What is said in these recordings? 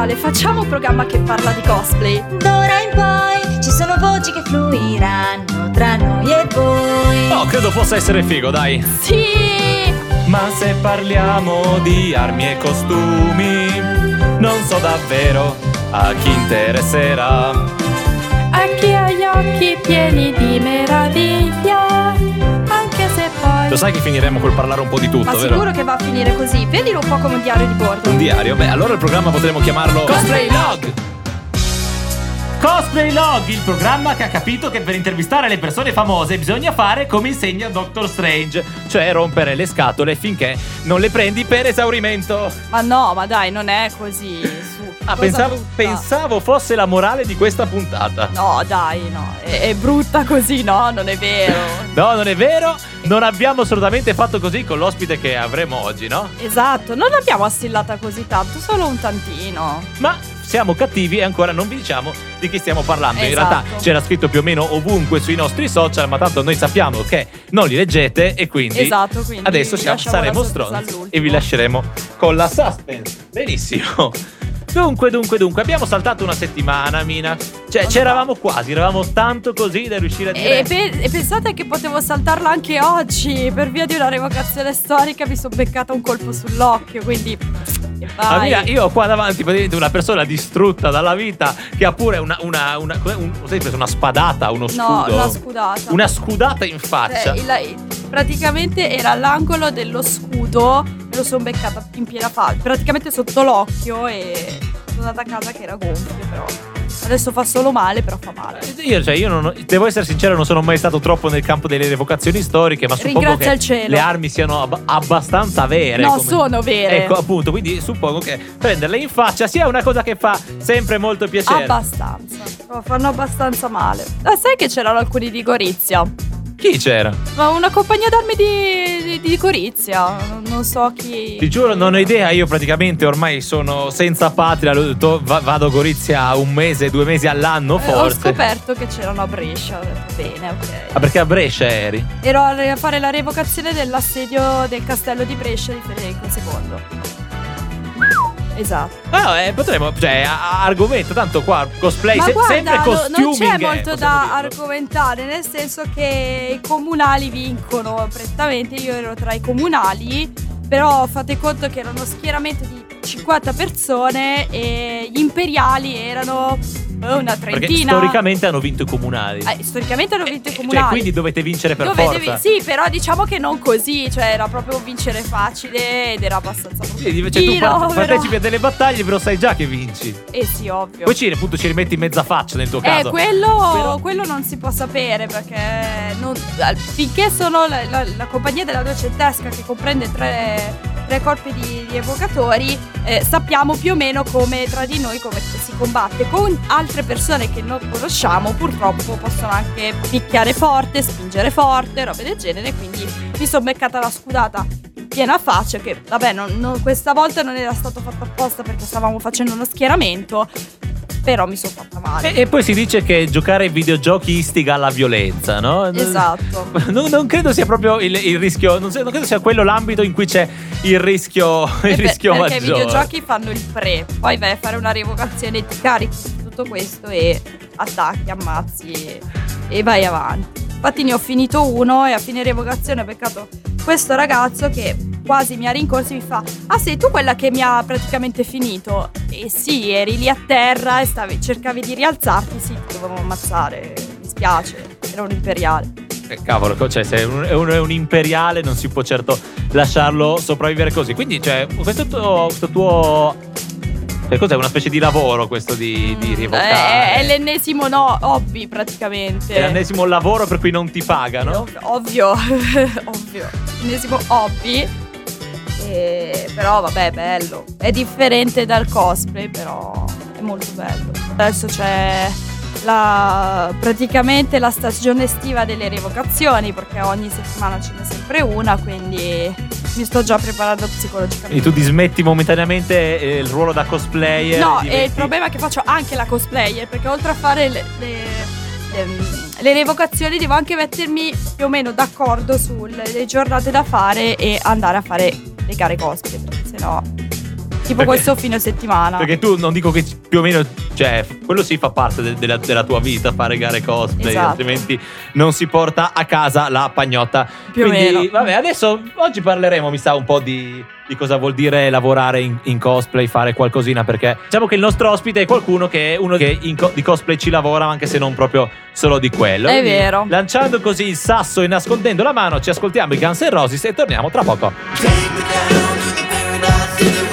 geniale, facciamo un programma che parla di cosplay. D'ora in poi ci sono voci che fluiranno tra noi e voi. Oh, credo possa essere figo, dai. Sì! Ma se parliamo di armi e costumi, non so davvero a chi interesserà. A chi ha gli occhi pieni di meraviglia. Lo sai che finiremo col parlare un po' di tutto, Ma vero? sicuro che va a finire così. Vedilo un po' come un diario di bordo. Un diario? Beh, allora il programma potremmo chiamarlo Cosplay Log. Cosplay Log, il programma che ha capito che per intervistare le persone famose bisogna fare come insegna Doctor Strange. Cioè rompere le scatole finché non le prendi per esaurimento. Ma no, ma dai, non è così. Ah, pensavo, pensavo fosse la morale di questa puntata. No, dai, no. È, è brutta così, no? Non è vero. No, non è vero. Non abbiamo assolutamente fatto così con l'ospite che avremo oggi, no? Esatto, non l'abbiamo assillata così tanto, solo un tantino. Ma siamo cattivi e ancora non vi diciamo di chi stiamo parlando. In Esatto. realtà c'era scritto più o meno ovunque sui nostri social, ma tanto noi sappiamo che non li leggete e quindi Esatto, quindi adesso saremo stronzi e vi lasceremo con la suspense. Benissimo. Dunque, dunque, dunque, abbiamo saltato una settimana, Mina. Cioè, c'eravamo quasi, eravamo tanto così da riuscire a dire. E, pe- e pensate che potevo saltarla anche oggi per via di una revocazione storica mi sono beccata un colpo sull'occhio, quindi Ah, vai. Mina, io ho qua davanti praticamente una persona distrutta dalla vita che ha pure una. una, una, un, preso una spadata, uno No, scudo. una scudata. Una scudata in faccia. Cioè, il- praticamente era all'angolo dello scudo, me lo sono beccata in piena faccia, praticamente sotto l'occhio e sono andata a casa che era gonfio però. Adesso fa solo male, però fa male. Io, cioè, io non, devo essere sincero, non sono mai stato troppo nel campo delle revocazioni storiche, ma suppongo che le armi siano ab- abbastanza vere. No, come- sono vere. Ecco, appunto, quindi suppongo che prenderle in faccia sia una cosa che fa sempre molto piacere. Abbastanza. Oh, fanno abbastanza male. Ah, sai che c'erano alcuni di Gorizia? Chi c'era? Ma una compagnia d'armi di, di, di Gorizia. Non, so chi. Ti giuro, non ho idea. Io praticamente ormai sono senza patria. Vado a Gorizia un mese, due mesi all'anno, Eh, ho forse. scoperto che c'erano a Brescia. Ho Bene, ok. Ah, perché a Brescia eri? Ero a fare la revocazione dell'assedio del castello di Brescia di Federico II. Esatto. Ah, eh, potremmo. Cioè, a- argomento, tanto qua cosplay, Ma se- guarda, sempre no- costuming. non c'è eh, molto possiamo da argomentare, nel senso che i comunali vincono prettamente. Io ero tra i comunali, però fate conto che era uno schieramento di 50 persone e gli imperiali erano eh, una Perché trentina. storicamente hanno vinto i comunali. Eh, storicamente hanno vinto i Cioè, comunali. quindi dovete vincere per Dove forza. devi- sì, però diciamo che non così, cioè era proprio vincere facile ed era abbastanza Sì, cioè, tu par- però- partecipi a delle battaglie, però sai già che vinci. Eh sì, ovvio. Poi ci, appunto, ci rimetti in mezza faccia nel tuo Eh, caso. quello, Però- quello non si può sapere perché non- finché sono la, la- la compagnia della duecentesca che comprende tre, tre corpi di, di evocatori, eh, sappiamo più o meno come tra di noi come si combatte. Con altre persone che non conosciamo, purtroppo possono anche picchiare forte, spingere forte, robe del genere. Quindi mi sono beccata la scudata piena faccia. Che vabbè, non- non- questa volta non era stato fatto apposta perché stavamo facendo uno schieramento. Però mi sono fatta male. E, e poi si dice che giocare ai videogiochi istiga alla violenza, no? Esatto. Non, non credo sia proprio il, il rischio, non, non credo sia quello l'ambito in cui c'è il rischio, il Eh per- rischio perché maggiore. i videogiochi fanno il pre, poi vai a fare una revocazione, ti carichi tutto questo e attacchi, ammazzi e, e vai avanti. Infatti ne ho finito uno e a fine revocazione ho beccato questo ragazzo che quasi mi ha rincorso e mi fa Ah sei tu quella che mi ha praticamente finito? E sì, eri lì a terra e stavi, cercavi di rialzarti, sì, ti dovevo ammazzare, mi spiace, era un imperiale. Eh, cavolo, cioè, se è un, è un- un imperiale non si può certo lasciarlo sopravvivere così. Quindi, cioè, questo tuo. Questo tuo che cos'è? Una specie di lavoro questo di, di Mm, rievocare? È, è l'ennesimo no, hobby praticamente. È l'ennesimo lavoro per cui non ti pagano. Ov- Ovvio, ovvio. L'ennesimo hobby. E- però vabbè, è bello. È differente dal cosplay, però è molto bello. Adesso c'è la, praticamente la stagione estiva delle revocazioni, perché ogni settimana ce n'è sempre una, quindi mi sto già preparando psicologicamente. Quindi tu dismetti momentaneamente eh, il ruolo da cosplayer. No, e e il diventi- problema è che faccio anche la cosplayer, perché oltre a fare le, le- le- le revocazioni devo anche mettermi più o meno d'accordo sulle giornate da fare e andare a fare le gare cosplay, perché sennò Tipo questo fine settimana. Perché tu non dico che più o meno, cioè, quello sì fa parte de- della, della tua vita, fare gare cosplay, Esatto. altrimenti non si porta a casa la pagnotta. Più o Quindi, meno. vabbè, adesso oggi parleremo, mi sa, un po' di, di cosa vuol dire lavorare in, in cosplay, fare qualcosina, perché diciamo che il nostro ospite è qualcuno che è uno che in co- di cosplay ci lavora, anche se non proprio solo di quello. È Quindi, vero. Lanciando così il sasso e nascondendo la mano, ci ascoltiamo i Guns N' Roses e torniamo tra poco. Take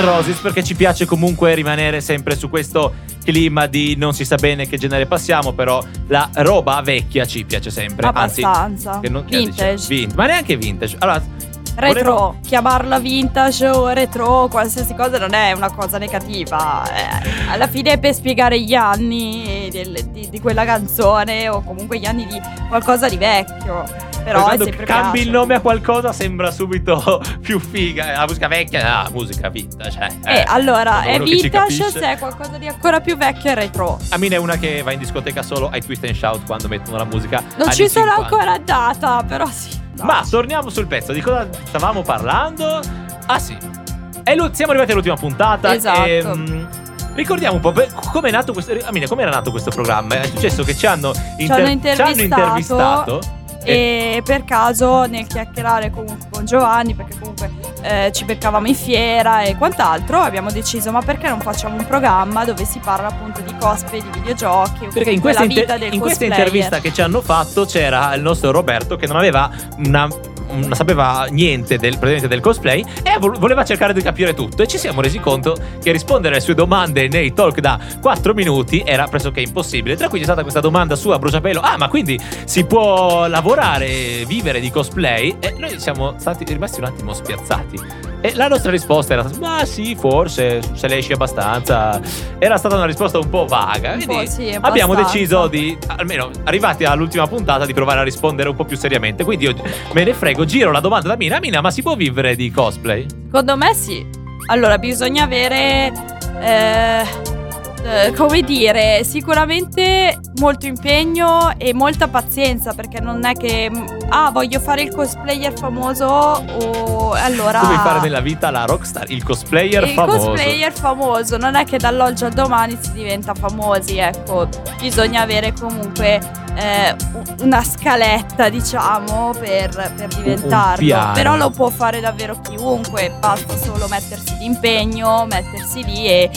N' Roses perché ci piace comunque rimanere sempre su questo clima di non si sa bene che genere passiamo, però la roba vecchia ci piace sempre. Abbastanza. Anzi, che non, che Vintage. dice- vin- ma neanche vintage. Allora, Retro, volevo- chiamarla vintage o retro, qualsiasi cosa non è una cosa negativa. Eh, alla fine è per spiegare gli anni del- di, di quella canzone o comunque gli anni di qualcosa di vecchio. Però quando cambi piace. il nome a qualcosa sembra subito più figa. La musica vecchia, la musica vintage. Eh, Eh, allora, sono è ci vintage se è qualcosa di ancora più vecchio è retro. Amina è una che va in discoteca solo ai twist and shout quando mettono la musica. Non ci sono 50. ancora andata, però sì. dai. Ma torniamo sul pezzo, di cosa stavamo parlando? Ah sì, e lo- siamo arrivati all'ultima puntata. Esatto. E, mm, ricordiamo un po' come è nato questo. Amina, come era nato questo programma? È successo che ci hanno, inter- hanno ci hanno intervistato intervistato. E per caso nel chiacchierare comunque con Giovanni, perché comunque eh, ci beccavamo in fiera e quant'altro, abbiamo deciso ma perché non facciamo un programma dove si parla appunto di cosplay, di videogiochi, Perché in questa, inter- in questa intervista che ci hanno fatto c'era il nostro Roberto che non aveva una. Non sapeva niente del, del cosplay e vol- voleva cercare di capire tutto e ci siamo resi conto che rispondere alle sue domande nei talk da 4 minuti era pressoché impossibile. Tra cui c'è stata questa domanda su a bruciapelo. Ah ma quindi si può lavorare vivere di cosplay? E noi siamo stati rimasti un attimo spiazzati e la nostra risposta era ma sì forse se le esci abbastanza era stata una risposta un po' vaga Un po' sì, abbiamo deciso di, almeno arrivati all'ultima puntata, di provare a rispondere un po' più seriamente. Quindi io me ne frego, giro la domanda da Mina. Mina, ma si può vivere di cosplay? Secondo me sì. Allora, bisogna avere. eh, eh, come dire, sicuramente molto impegno e molta pazienza perché non è che mm, ah voglio fare il cosplayer famoso o allora devi fare nella vita la rockstar, il cosplayer il famoso. cosplayer famoso non è che dall'oggi al domani si diventa famosi, ecco, bisogna avere comunque eh, una scaletta, diciamo, per, per diventarlo. Però lo può fare davvero chiunque, basta solo mettersi d'impegno, mettersi lì e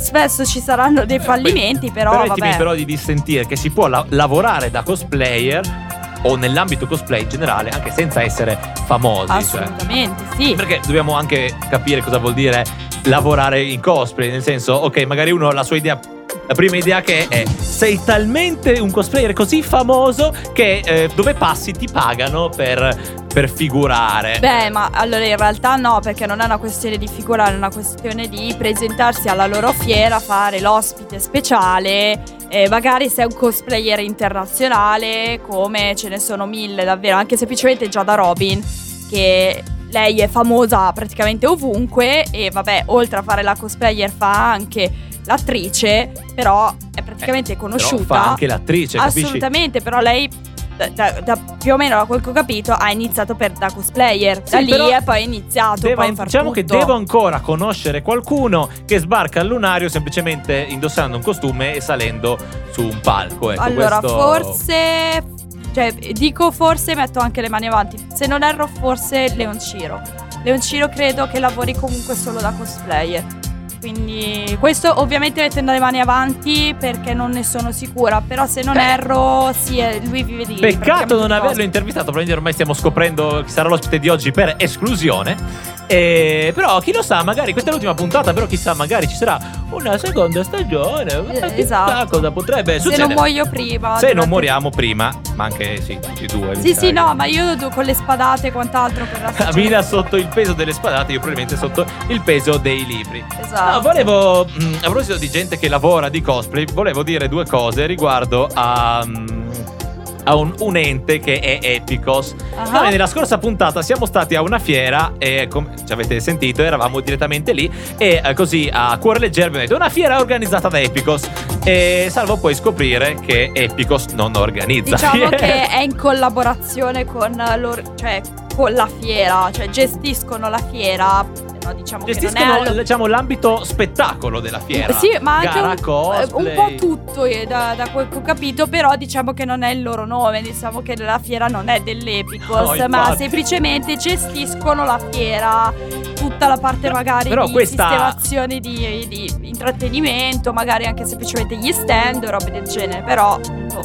spesso ci saranno dei fallimenti, però, Però vabbè. però di dissentire che si può la- lavorare da cosplayer o nell'ambito cosplay in generale, anche senza essere famosi. cioè. Assolutamente, sì. Perché dobbiamo anche capire cosa vuol dire lavorare in cosplay, nel senso, ok, magari uno ha la sua idea la prima idea che è sei talmente un cosplayer così famoso che eh, dove passi ti pagano per, per figurare. Beh, ma allora in realtà no, perché non è una questione di figurare, è una questione di presentarsi alla loro fiera, fare l'ospite speciale. eh, magari sei un cosplayer internazionale, come ce ne sono mille davvero, anche semplicemente già da Robin, che lei è famosa praticamente ovunque e vabbè, oltre a fare la cosplayer fa anche l'attrice, però è praticamente Però conosciuta. fa anche l'attrice, capisci? Assolutamente, però lei da, da- più o meno da quel che ho capito ha iniziato per, da cosplayer. Sì, da lì però e poi ha iniziato Devo- poi diciamo che tutto. devo ancora conoscere qualcuno che sbarca al lunario semplicemente indossando un costume e salendo su un palco. Ecco, Allora, questo- forse cioè dico forse metto anche le mani avanti. Se non erro forse Leon Ciro. Leon Ciro credo che lavori comunque solo da cosplayer. Quindi questo ovviamente mettendo le mani avanti perché non ne sono sicura, però se non erro sì, eh, lui vive di Peccato non averlo cosplay. intervistato, probabilmente ormai stiamo scoprendo chi sarà l'ospite di oggi per esclusione. E- però chi lo sa, magari questa è l'ultima puntata, però chissà, magari ci sarà una seconda stagione. Eh, esatto. cosa potrebbe Se succedere. non muoio prima. Se non durante- moriamo prima, ma anche sì, tutti e due. Sì, sa sì, no, ma io con le spadate e quant'altro per la Amina sotto il peso delle spadate, io probabilmente sotto il peso dei libri. Esatto. No, volevo, mh, a proposito di gente che lavora di cosplay, volevo dire due cose riguardo a, mh, a un, un ente che è Epicos. Ah. Noi nella scorsa puntata siamo stati a una fiera e come ci avete sentito eravamo direttamente lì e eh, così a cuore leggero abbiamo detto una fiera organizzata da Epicos e salvo poi scoprire che Epicos non organizza Diciamo che è in collaborazione con cioè con la fiera, cioè gestiscono la fiera, però diciamo che Gestiscono non è allo- diciamo, l'ambito spettacolo della fiera. Sì, ma anche Gara un, eh, un po' tutto eh, da, da quel che ho capito, però diciamo che non è il loro nome, diciamo che la fiera non è dell'Epicos, No, ma semplicemente gestiscono la fiera, tutta la parte Però- magari però di questa- sistemazione di, di intrattenimento, magari anche semplicemente gli stand o robe del genere, però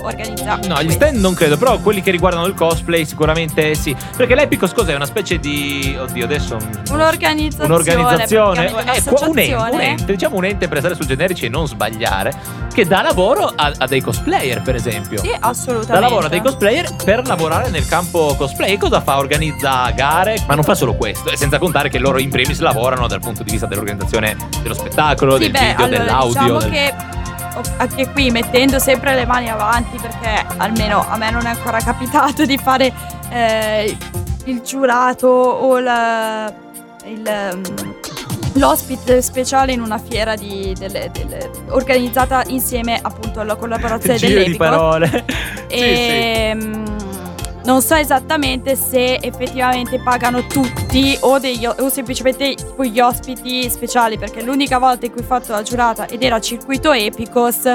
organizza. No, gli stand non credo, però quelli che riguardano il cosplay sicuramente sì. Perché l'Epicos cos'è? Una specie di. Oddio, adesso. Un'organizzazione. Un'organizzazione, eh, qua- un, ente, un ente, diciamo un ente per stare su generici e non sbagliare, che dà lavoro a, a dei cosplayer, per esempio. Sì, assolutamente. Dà lavoro a dei cosplayer per lavorare nel campo cosplay. E cosa fa? Organizza gare, ma non fa solo questo. E senza contare che loro in primis lavorano dal punto di vista dell'organizzazione dello spettacolo, Sì, del beh, video, allora, dell'audio. Diciamo del- che anche qui mettendo sempre le mani avanti perché almeno a me non è ancora capitato di fare eh, il giurato o la- il, mm, l'ospite speciale in una fiera di- delle- delle- organizzata insieme appunto alla collaborazione Giro di dell'Epico. parole. sì, sì. E, mm, non so esattamente se effettivamente pagano tutti o, degli, o semplicemente gli ospiti speciali, perché l'unica volta in cui ho fatto la giurata ed era circuito Epicos,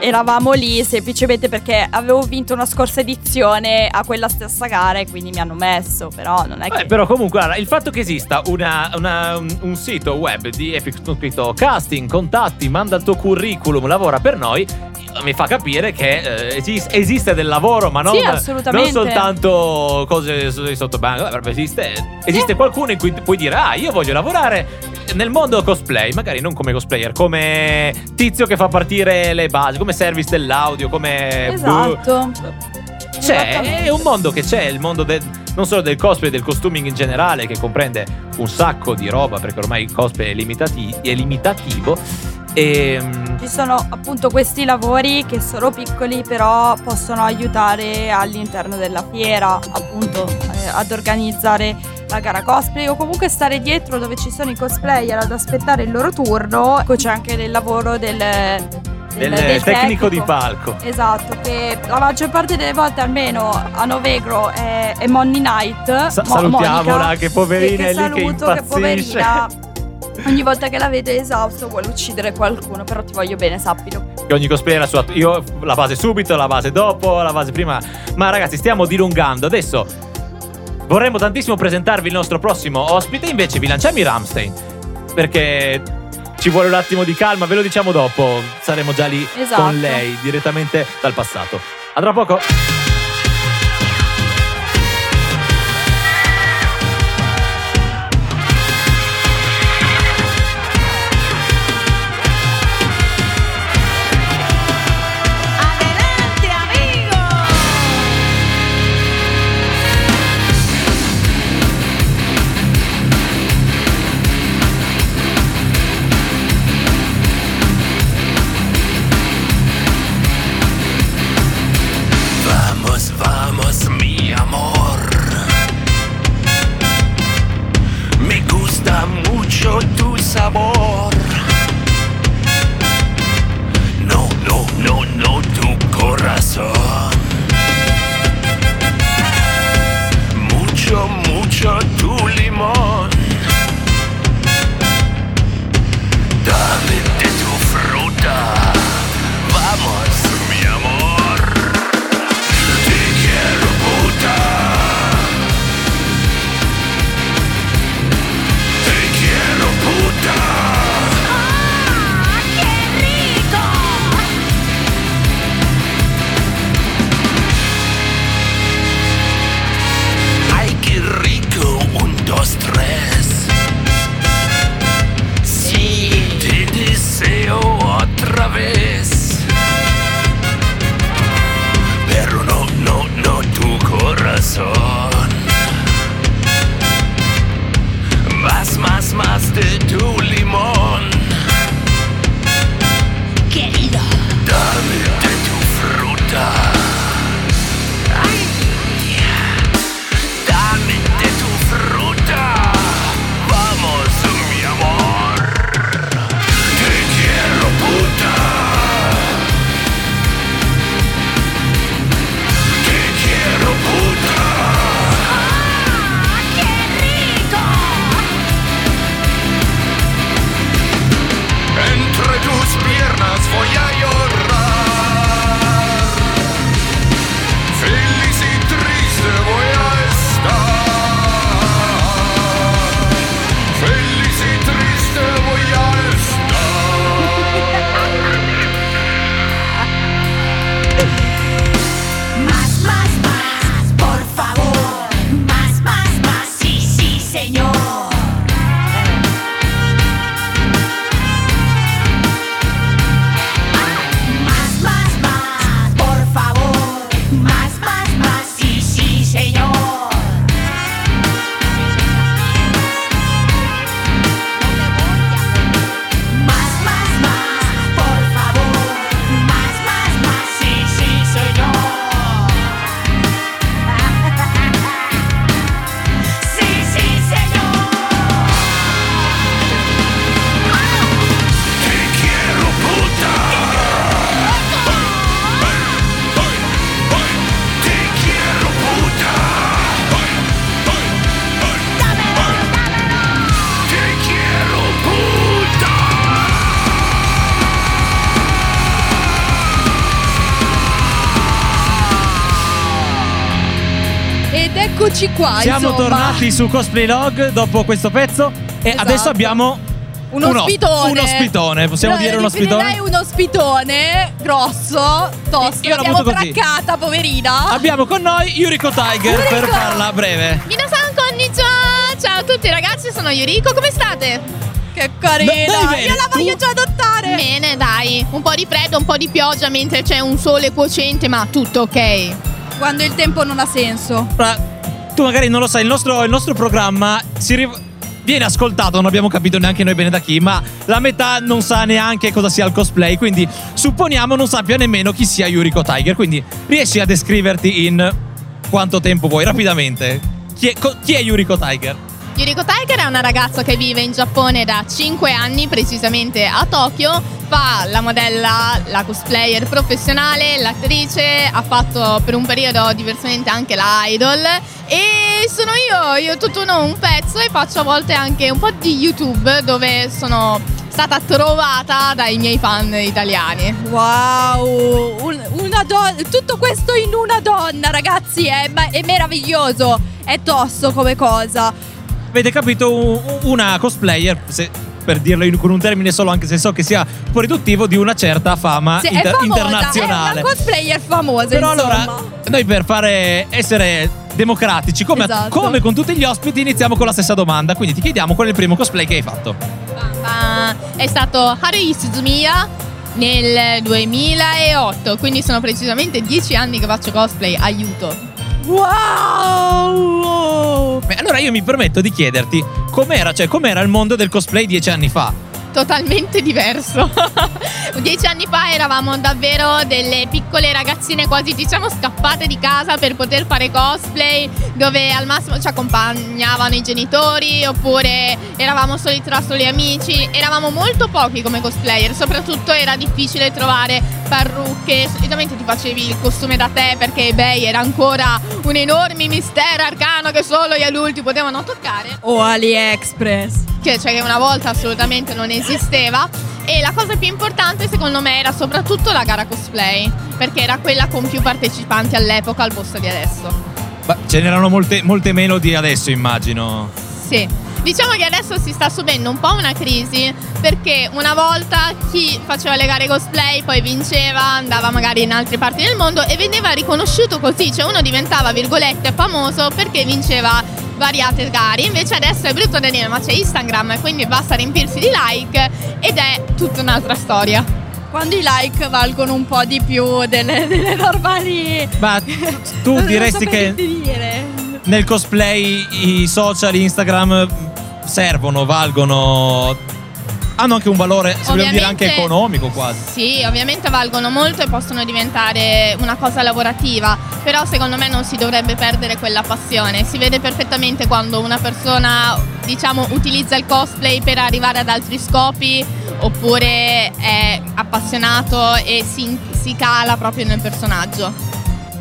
eravamo lì semplicemente perché avevo vinto una scorsa edizione a quella stessa gara e quindi mi hanno messo, però non è Vabbè, che... però comunque guarda, il fatto che esista una- una- un, un sito web di Epic con scritto casting, contatti, manda il tuo curriculum, lavora per noi, mi fa capire che eh, esis- esiste del lavoro, ma non, Sì, non soltanto cose sotto banco. Esiste, esiste qualcuno in cui puoi dire: Ah, io voglio lavorare nel mondo cosplay, magari non come cosplayer, come tizio che fa partire le basi, come service dell'audio, come. Esatto. C'è, è un mondo che c'è, il mondo del- non solo del cosplay, del costuming in generale, che comprende un sacco di roba, perché ormai il cosplay è, limitati- è limitativo. E, Ci sono appunto questi lavori che sono piccoli però possono aiutare all'interno della fiera appunto eh, ad organizzare la gara cosplay o comunque stare dietro dove ci sono i cosplayer ad aspettare il loro turno. Poi c'è anche del lavoro del, del, del, del tecnico di palco. Esatto, che la maggior parte delle volte almeno a Novegro è, è Money Night. Sa- Mo- salutiamola, Monica, che poverina che è lì che saluto, che impazzisce. poverina ogni volta che la vede esausto vuole uccidere qualcuno, però ti voglio bene, sappilo. Che ogni cosplayer ha la sua. Io la base subito, la base dopo, la base prima. Ma ragazzi, stiamo dilungando. Adesso vorremmo tantissimo presentarvi il nostro prossimo ospite. Invece vi lanciamo i Ramstein. Perché ci vuole un attimo di calma, ve lo diciamo dopo. Saremo già lì Esatto. con lei, direttamente dal passato. A tra poco. Qua. Siamo insomma. tornati su Cosplay Log dopo questo pezzo e Esatto. adesso abbiamo Un Uno- ospitone. un ospitone, possiamo No, dire un ospitone? Lei è un ospitone grosso, tosto. Io la L'abbiamo così. braccata, poverina. abbiamo con noi Yuriko Tiger Yuriko! per farla breve. Minasan konnichiwa! Ciao a tutti ragazzi, sono Yuriko, come state? Che carina. Dai, bene, Io la voglio tu- già adottare. Bene, dai, un po' di freddo, un po' di pioggia mentre c'è un sole quociente, ma tutto ok. Quando il tempo non ha senso. Ora, tu magari non lo sai, il nostro, il nostro programma si riv- viene ascoltato, non abbiamo capito neanche noi bene da chi, ma la metà non sa neanche cosa sia il cosplay, quindi supponiamo non sappia nemmeno chi sia Yuriko Tiger, quindi riesci a descriverti in quanto tempo vuoi, rapidamente. Chi è, chi è Yuriko Tiger? Yuriko Tiger è una ragazza che vive in Giappone da 5 anni, precisamente a Tokyo. Fa la modella, la cosplayer professionale, l'attrice, ha fatto per un periodo diversamente anche la idol. E sono io, io tutto uno un pezzo e faccio a volte anche un po' di YouTube dove sono stata trovata dai miei fan italiani. Wow, un- donna, tutto questo in una donna, ragazzi, è, è meraviglioso. È tosto come cosa. Avete capito? Un- Una cosplayer, se- per dirlo in- con un termine solo, anche se so che sia un po' riduttivo, di una certa fama Sì, inter- è famosa, internazionale. È una cosplayer famosa, Però insomma. allora, noi per fare essere democratici, come, Esatto. come con tutti gli ospiti, iniziamo con la stessa domanda. Quindi ti chiediamo qual è il primo cosplay che hai fatto. È stato Harui Suzumiya nel 2008, quindi sono precisamente 10 anni che faccio cosplay, aiuto. Wow! Beh, allora io mi permetto di chiederti com'era, cioè com'era il mondo del cosplay dieci anni fa. Totalmente diverso. Dieci anni fa eravamo davvero delle piccole ragazzine quasi diciamo scappate di casa per poter fare cosplay, dove al massimo ci accompagnavano i genitori oppure eravamo soli tra soli amici. Eravamo molto pochi come cosplayer, soprattutto era difficile trovare parrucche. Solitamente ti facevi il costume da te perché eBay era ancora un enorme mistero arcano che solo gli adulti potevano toccare O AliExpress. che cioè che una volta assolutamente non esisteva e la cosa più importante secondo me era soprattutto la gara cosplay perché era quella con più partecipanti all'epoca al posto di adesso. Beh, ce n'erano molte, molte meno di adesso, immagino. Sì. Diciamo che adesso si sta subendo un po' una crisi perché una volta chi faceva le gare cosplay poi vinceva, andava magari in altre parti del mondo e veniva riconosciuto così, cioè uno diventava virgolette famoso perché vinceva variate gare, invece adesso è brutto da dire ma c'è Instagram e quindi basta riempirsi di like ed è tutta un'altra storia. Quando i like valgono un po' di più delle, delle normali. Ma tu diresti so che dire. nel cosplay i social, Instagram servono, valgono. Hanno anche un valore, se vogliamo dire anche economico quasi. Sì, ovviamente valgono molto e possono diventare una cosa lavorativa, però secondo me non si dovrebbe perdere quella passione. Si vede perfettamente quando una persona, diciamo, utilizza il cosplay per arrivare ad altri scopi oppure è appassionato e si, si cala proprio nel personaggio.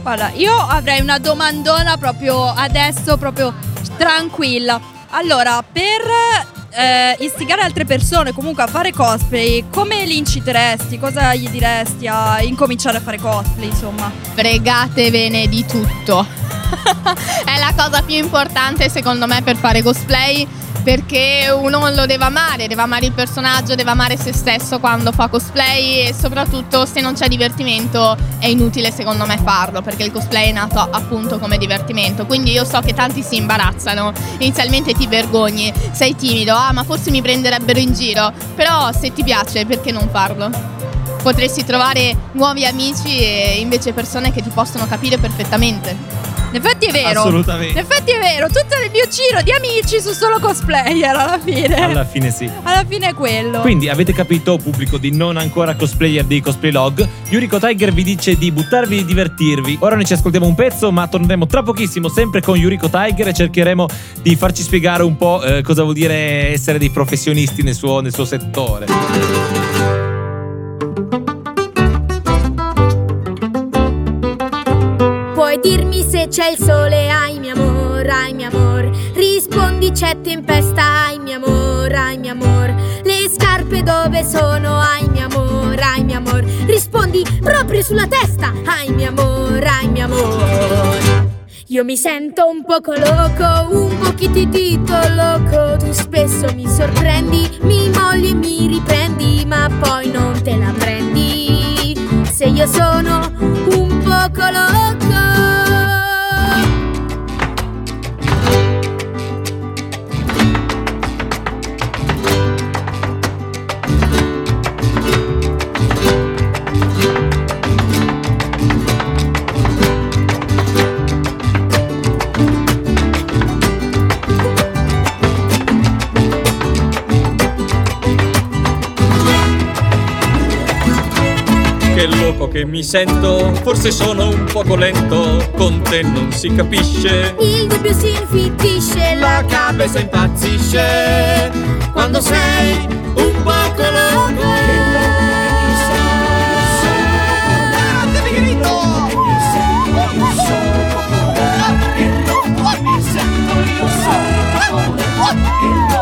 Guarda, io avrei una domandona proprio adesso, proprio tranquilla. Allora, per eh, istigare altre persone comunque a fare cosplay, come li inciteresti? Cosa gli diresti a incominciare a fare cosplay, insomma? fregatevene di tutto. è la cosa più importante secondo me per fare cosplay perché uno lo deve amare, deve amare il personaggio, deve amare se stesso quando fa cosplay e soprattutto se non c'è divertimento è inutile secondo me farlo perché il cosplay è nato appunto come divertimento. Quindi io so che tanti si imbarazzano, inizialmente ti vergogni, sei timido, ah ma forse mi prenderebbero in giro, però se ti piace perché non farlo? potresti trovare nuovi amici e invece persone che ti possono capire perfettamente. In effetti è vero. In Assolutamente. effetti è vero, tutto il mio giro di amici su solo cosplayer alla fine. Alla fine sì. Alla fine è quello. Quindi avete capito, pubblico di non ancora cosplayer di Cosplay Log, Yuriko Tiger vi dice di buttarvi e divertirvi. Ora noi ci ascoltiamo un pezzo, ma torneremo tra pochissimo sempre con Yuriko Tiger e cercheremo di farci spiegare un po' eh, cosa vuol dire essere dei professionisti nel suo, nel suo settore. Puoi dirmi c'è il sole, ai mio amor, ai mio amor. Rispondi c'è tempesta, ai mio amor, ai mio amor. Le scarpe dove sono, ai mio amor, ai mio amor. Rispondi proprio sulla testa, ai mio amor, ai mio amor. Io mi sento un poco loco, un pochitito loco. Tu spesso mi sorprendi, mi molli e mi riprendi, ma poi non te la prendi. Se io sono un poco loco. Che loco che mi sento, forse sono un poco lento, con te non si capisce. Il dubbio si infittisce, La cabeza impazzisce. Quando sei un poco loco. un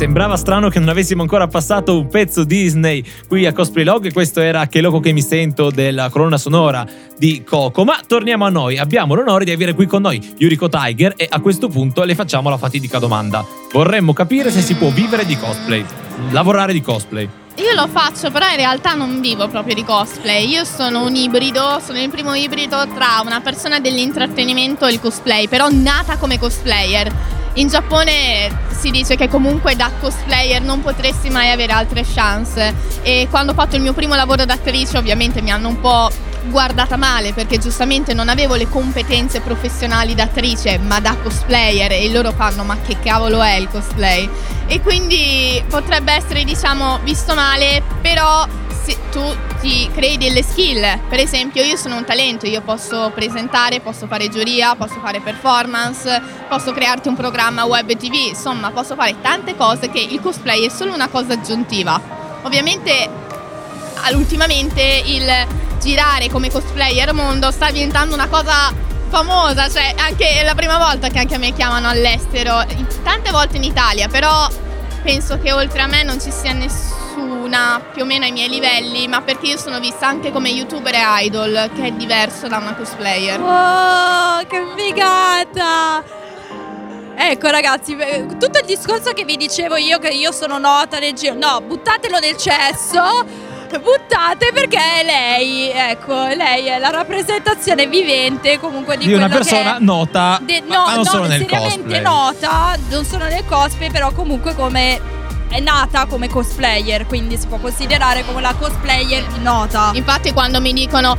Sembrava strano che non avessimo ancora passato un pezzo Disney qui a Cosplay Log e questo era Che loco che mi sento della colonna sonora di Coco. Ma torniamo a noi, abbiamo l'onore di avere qui con noi Yuriko Tiger e a questo punto le facciamo la fatidica domanda. Vorremmo capire se si può vivere di cosplay, lavorare di cosplay. Io lo faccio, però in realtà non vivo proprio di cosplay. Io sono un ibrido, sono il primo ibrido tra una persona dell'intrattenimento e il cosplay, però nata come cosplayer. In Giappone si dice che comunque da cosplayer non potresti mai avere altre chance. E quando ho fatto il mio primo lavoro d'attrice ovviamente mi hanno un po' guardata male perché giustamente non avevo le competenze professionali d'attrice ma da cosplayer e loro fanno ma che cavolo è il cosplay? E quindi potrebbe essere diciamo visto male però se tu ti crei delle skill per esempio io sono un talento io posso presentare posso fare giuria posso fare performance posso crearti un programma web tv insomma posso fare tante cose che il cosplay è solo una cosa aggiuntiva. Ovviamente ultimamente il girare come cosplayer mondo sta diventando una cosa famosa, cioè anche è la prima volta che anche a me chiamano all'estero, tante volte in Italia, però penso che oltre a me non ci sia nessuna più o meno ai miei livelli, ma perché io sono vista anche come youtuber e idol, che è diverso da una cosplayer. Oh, che figata! Ecco ragazzi, eh, tutto il discorso che vi dicevo io che io sono nota nel giro, no, buttatelo nel cesso. Buttate perché è lei, ecco, lei è la rappresentazione vivente comunque di, Di una persona è- nota, de- ma- no, ma non no, solo nel seriamente cosplay. nota, non solo nel cosplay, però comunque come è nata come cosplayer, quindi si può considerare come la cosplayer nota. Infatti quando mi dicono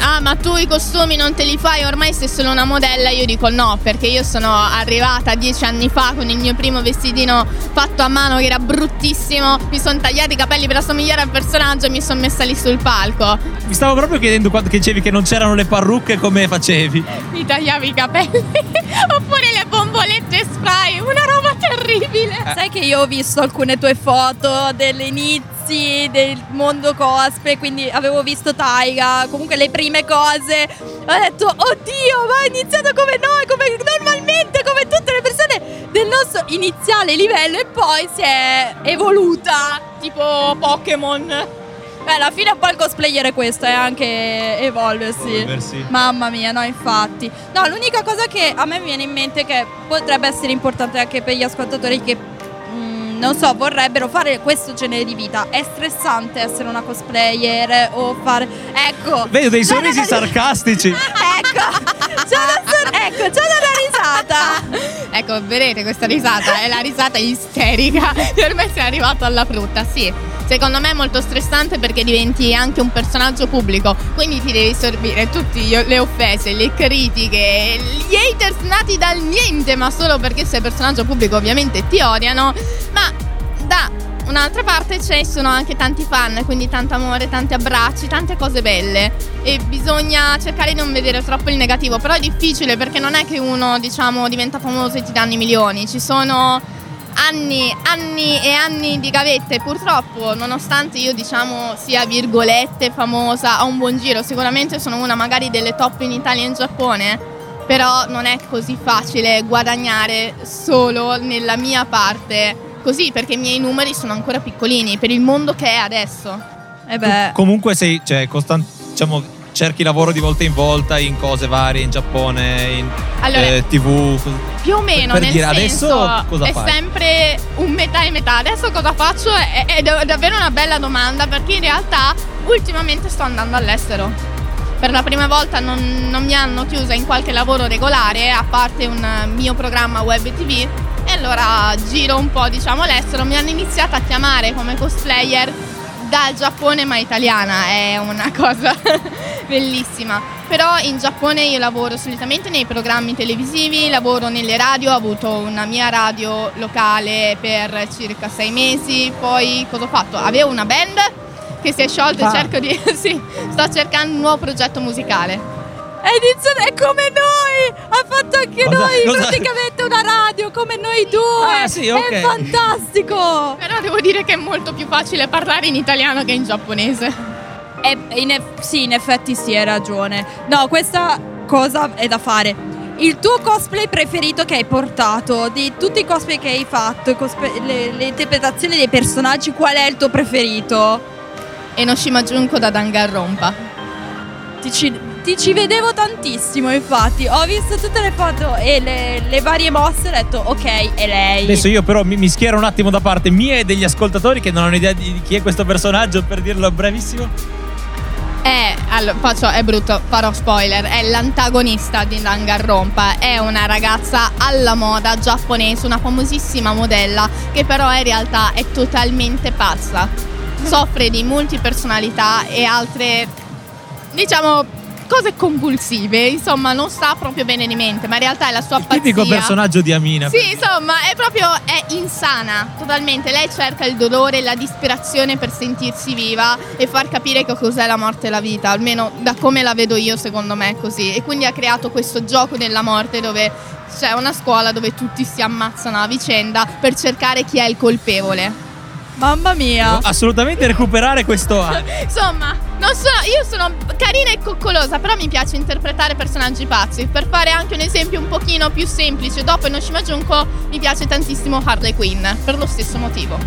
ah ma tu i costumi non te li fai? Ormai sei solo una modella io dico no perché io sono arrivata dieci anni fa con il mio primo vestitino fatto a mano che era bruttissimo. Mi sono tagliati i capelli per assomigliare al personaggio e mi sono messa lì sul palco. Mi stavo proprio chiedendo quando che dicevi che non c'erano le parrucche come facevi. mi tagliavo i capelli oppure le bombolette spray una roba terribile. Sai che io ho visto alcune tue foto degli inizi del mondo cosplay, quindi avevo visto Taiga, comunque le prime cose. Ho detto, oddio, ma ha iniziato come noi, come normalmente, come tutte le persone del nostro iniziale livello e poi si è evoluta. tipo Pokémon Beh, alla fine un po' il cosplayer è questo, è anche evolversi. Evolversi. Mamma mia, no, infatti. No, l'unica cosa che a me viene in mente che potrebbe essere importante anche per gli ascoltatori che non so, vorrebbero fare questo genere di vita. È stressante essere una cosplayer o fare ecco. Vedo dei sorrisi sarcastici. Ecco, c'è una sor- ecco, c'è una risata. Ecco, vedete questa risata? È la risata isterica. Per me sei arrivato alla frutta, sì. Secondo me è molto stressante perché diventi anche un personaggio pubblico, quindi ti devi sorbire tutte le offese, le critiche, gli haters nati dal niente, ma solo perché sei personaggio pubblico ovviamente ti odiano, ma da un'altra parte ci sono anche tanti fan, quindi tanto amore, tanti abbracci, tante cose belle. E bisogna cercare di non vedere troppo il negativo, però è difficile perché non è che uno diciamo diventa famoso e ti danno i milioni, ci sono anni, anni e anni di gavette. Purtroppo nonostante io diciamo sia virgolette famosa ho un buon giro, sicuramente sono una magari delle top in Italia e in Giappone Però non è così facile guadagnare solo nella mia parte, così perché i miei numeri sono ancora piccolini per il mondo che è adesso. Eh beh, Comunque sei, cioè, costan- diciamo, cerchi lavoro di volta in volta in cose varie, in Giappone, in Allora, eh, TV. Più o meno, per nel dire, senso adesso cosa è fai? sempre un metà e metà. Adesso cosa faccio? È, è dav- davvero una bella domanda perché in realtà ultimamente sto andando all'estero. Per la prima volta non, non mi hanno chiusa in qualche lavoro regolare, a parte un mio programma web e tv. E allora giro un po' diciamo all'estero. Mi hanno iniziato a chiamare come cosplayer dal Giappone ma italiana. È una cosa bellissima. Però in Giappone io lavoro solitamente nei programmi televisivi, lavoro nelle radio, ho avuto una mia radio locale per circa sei mesi, poi cosa ho fatto? Avevo una band che si è sciolta Ah. e cerco di... sì, sto cercando un nuovo progetto musicale. Edizione è come noi! Ha fatto anche Cosa- noi cosa- praticamente una radio, come noi due! Ah, sì, ok. È fantastico! Però devo dire che è molto più facile parlare in italiano che in giapponese. E in eff- sì, in effetti sì, hai ragione. No, questa cosa è da fare. Il tuo cosplay preferito che hai portato, di tutti i cosplay che hai fatto, cosplay- le, le interpretazioni dei personaggi, qual è il tuo preferito? Enoshima Junko da Danganronpa. Ti ci, ti ci vedevo tantissimo, infatti. Ho visto tutte le foto e le, le varie mosse e ho detto, ok, è lei. Adesso io però mi, mi schiero un attimo da parte mia e degli ascoltatori che non hanno idea di, di chi è questo personaggio, per dirlo brevissimo. È, allora, faccio, è brutto, farò spoiler, è l'antagonista di Danganronpa, è una ragazza alla moda giapponese, una famosissima modella che però in realtà è totalmente pazza. Soffre di multipersonalità e altre, diciamo, cose compulsive, insomma non sta proprio bene di mente, ma in realtà è la sua Il pazzia. tipico personaggio di Amina. Sì, insomma, è proprio è insana, totalmente. Lei cerca il dolore, la disperazione per sentirsi viva e far capire che cos'è la morte e la vita, almeno da come la vedo io, secondo me è così. E quindi ha creato questo gioco della morte dove c'è una scuola dove tutti si ammazzano a vicenda per cercare chi è il colpevole. Mamma mia. Assolutamente recuperare questo. Insomma, non sono, io sono carina e coccolosa, però mi piace interpretare personaggi pazzi. Per fare anche un esempio un pochino più semplice, dopo Enoshima Junko mi piace tantissimo Harley Quinn, per lo stesso motivo.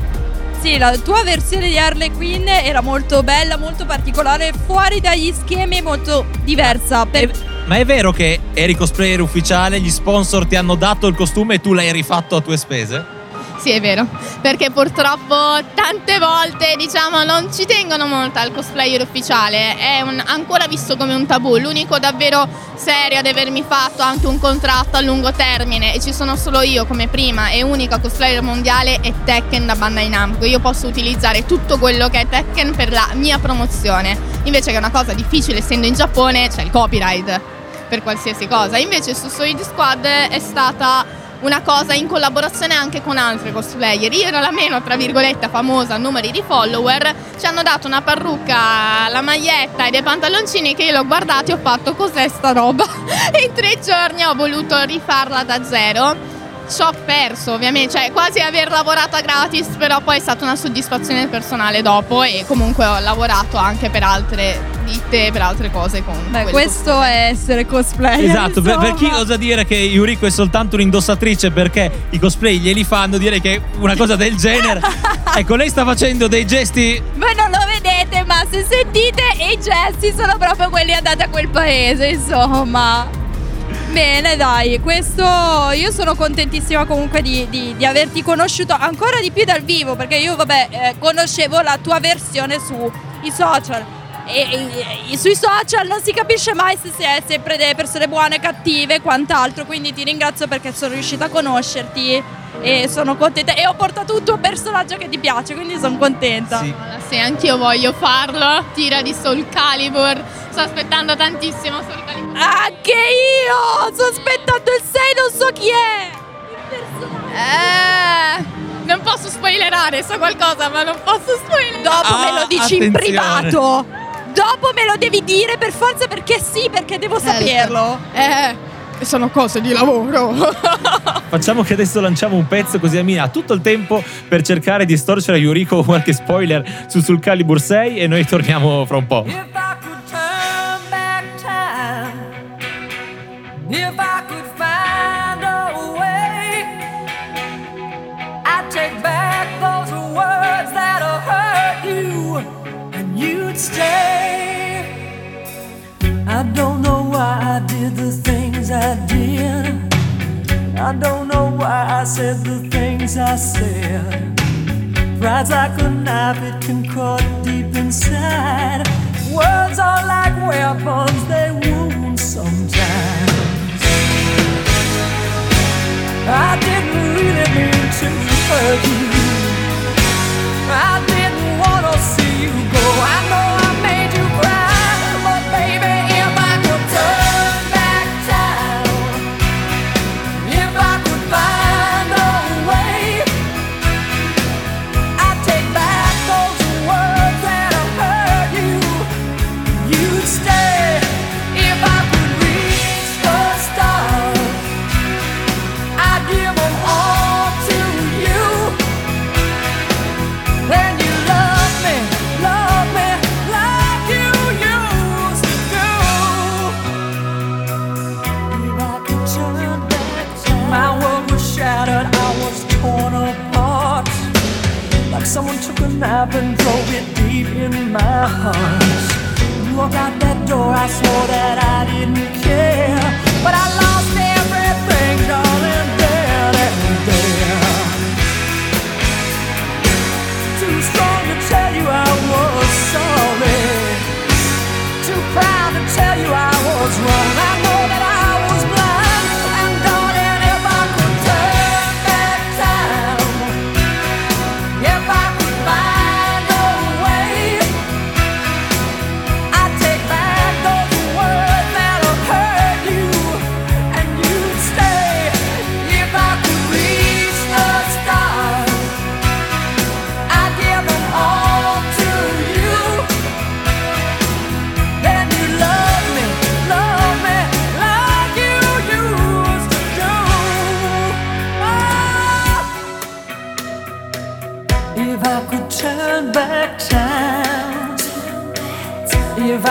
Sì, la tua versione di Harley Quinn era molto bella, molto particolare, fuori dagli schemi, molto diversa. Per- Eh, Ma è vero che eri cosplayer ufficiale, gli sponsor ti hanno dato il costume e tu l'hai rifatto a tue spese? Sì, è vero, perché purtroppo tante volte, diciamo, non ci tengono molto al cosplayer ufficiale, è un- ancora visto come un tabù, l'unico davvero serio ad avermi fatto anche un contratto a lungo termine e ci sono solo io come prima e unica cosplayer mondiale è Tekken da Bandai Namco, io posso utilizzare tutto quello che è Tekken per la mia promozione, invece che è una cosa difficile essendo in Giappone c'è il copyright per qualsiasi cosa, invece su Suicide Squad è stata una cosa in collaborazione anche con altre cosplayer. Io ero la meno, tra virgolette, famosa, numeri di follower. Ci hanno dato una parrucca, la maglietta e dei pantaloncini che io l'ho guardati e ho fatto cos'è sta roba? E in tre giorni ho voluto rifarla da zero. Ci ho perso ovviamente, cioè quasi aver lavorato a gratis, però poi è stata una soddisfazione personale dopo e comunque ho lavorato anche per altre ditte, per altre cose con Beh, questo è essere cosplayer. Esatto, per, per chi osa dire che Yuriko è soltanto un'indossatrice perché i cosplay glieli fanno, direi che una cosa del genere. ecco, lei sta facendo dei gesti. Voi non lo vedete, ma se sentite i gesti sono proprio quelli andati a quel paese, insomma. Bene, dai, questo io sono contentissima comunque di, di- di averti conosciuto ancora di più dal vivo, perché io, vabbè, eh, conoscevo la tua versione sui social. E, e- sui social non si capisce mai se si è sempre delle persone buone, cattive e quant'altro. Quindi ti ringrazio perché sono riuscita a conoscerti e sono contenta. E ho portato un tuo personaggio che ti piace, quindi sono contenta. Sì. Sì, anch'io voglio farlo. Tira di Soul Calibur. Sto aspettando tantissimo Soul Calibur. Anche io! Sto aspettando il 6, non so chi è! Il personaggio. Eh, non posso spoilerare, so qualcosa, ma non posso spoilerare. Dopo Ah, me lo dici in attenzione. privato! Dopo me lo devi dire per forza perché sì, perché devo Certo. saperlo. Eh, sono cose di lavoro. Facciamo che adesso lanciamo un pezzo così Amina ha tutto il tempo per cercare di storcere a Yuriko qualche spoiler su sul Calibur 6 e noi torniamo fra un po'. If I I. I don't know why I said the things I said. Pride's like a knife, it can cut deep inside. Words are like weapons, they wound sometimes. I didn't really mean to hurt you. I didn't want to see you go. I a knife drove it deep in my heart. You walked out that door, I swore that I didn't care, but I lost everything, darling, there and there. Too strong to tell you I was sorry. Too proud to tell you I was wrong. I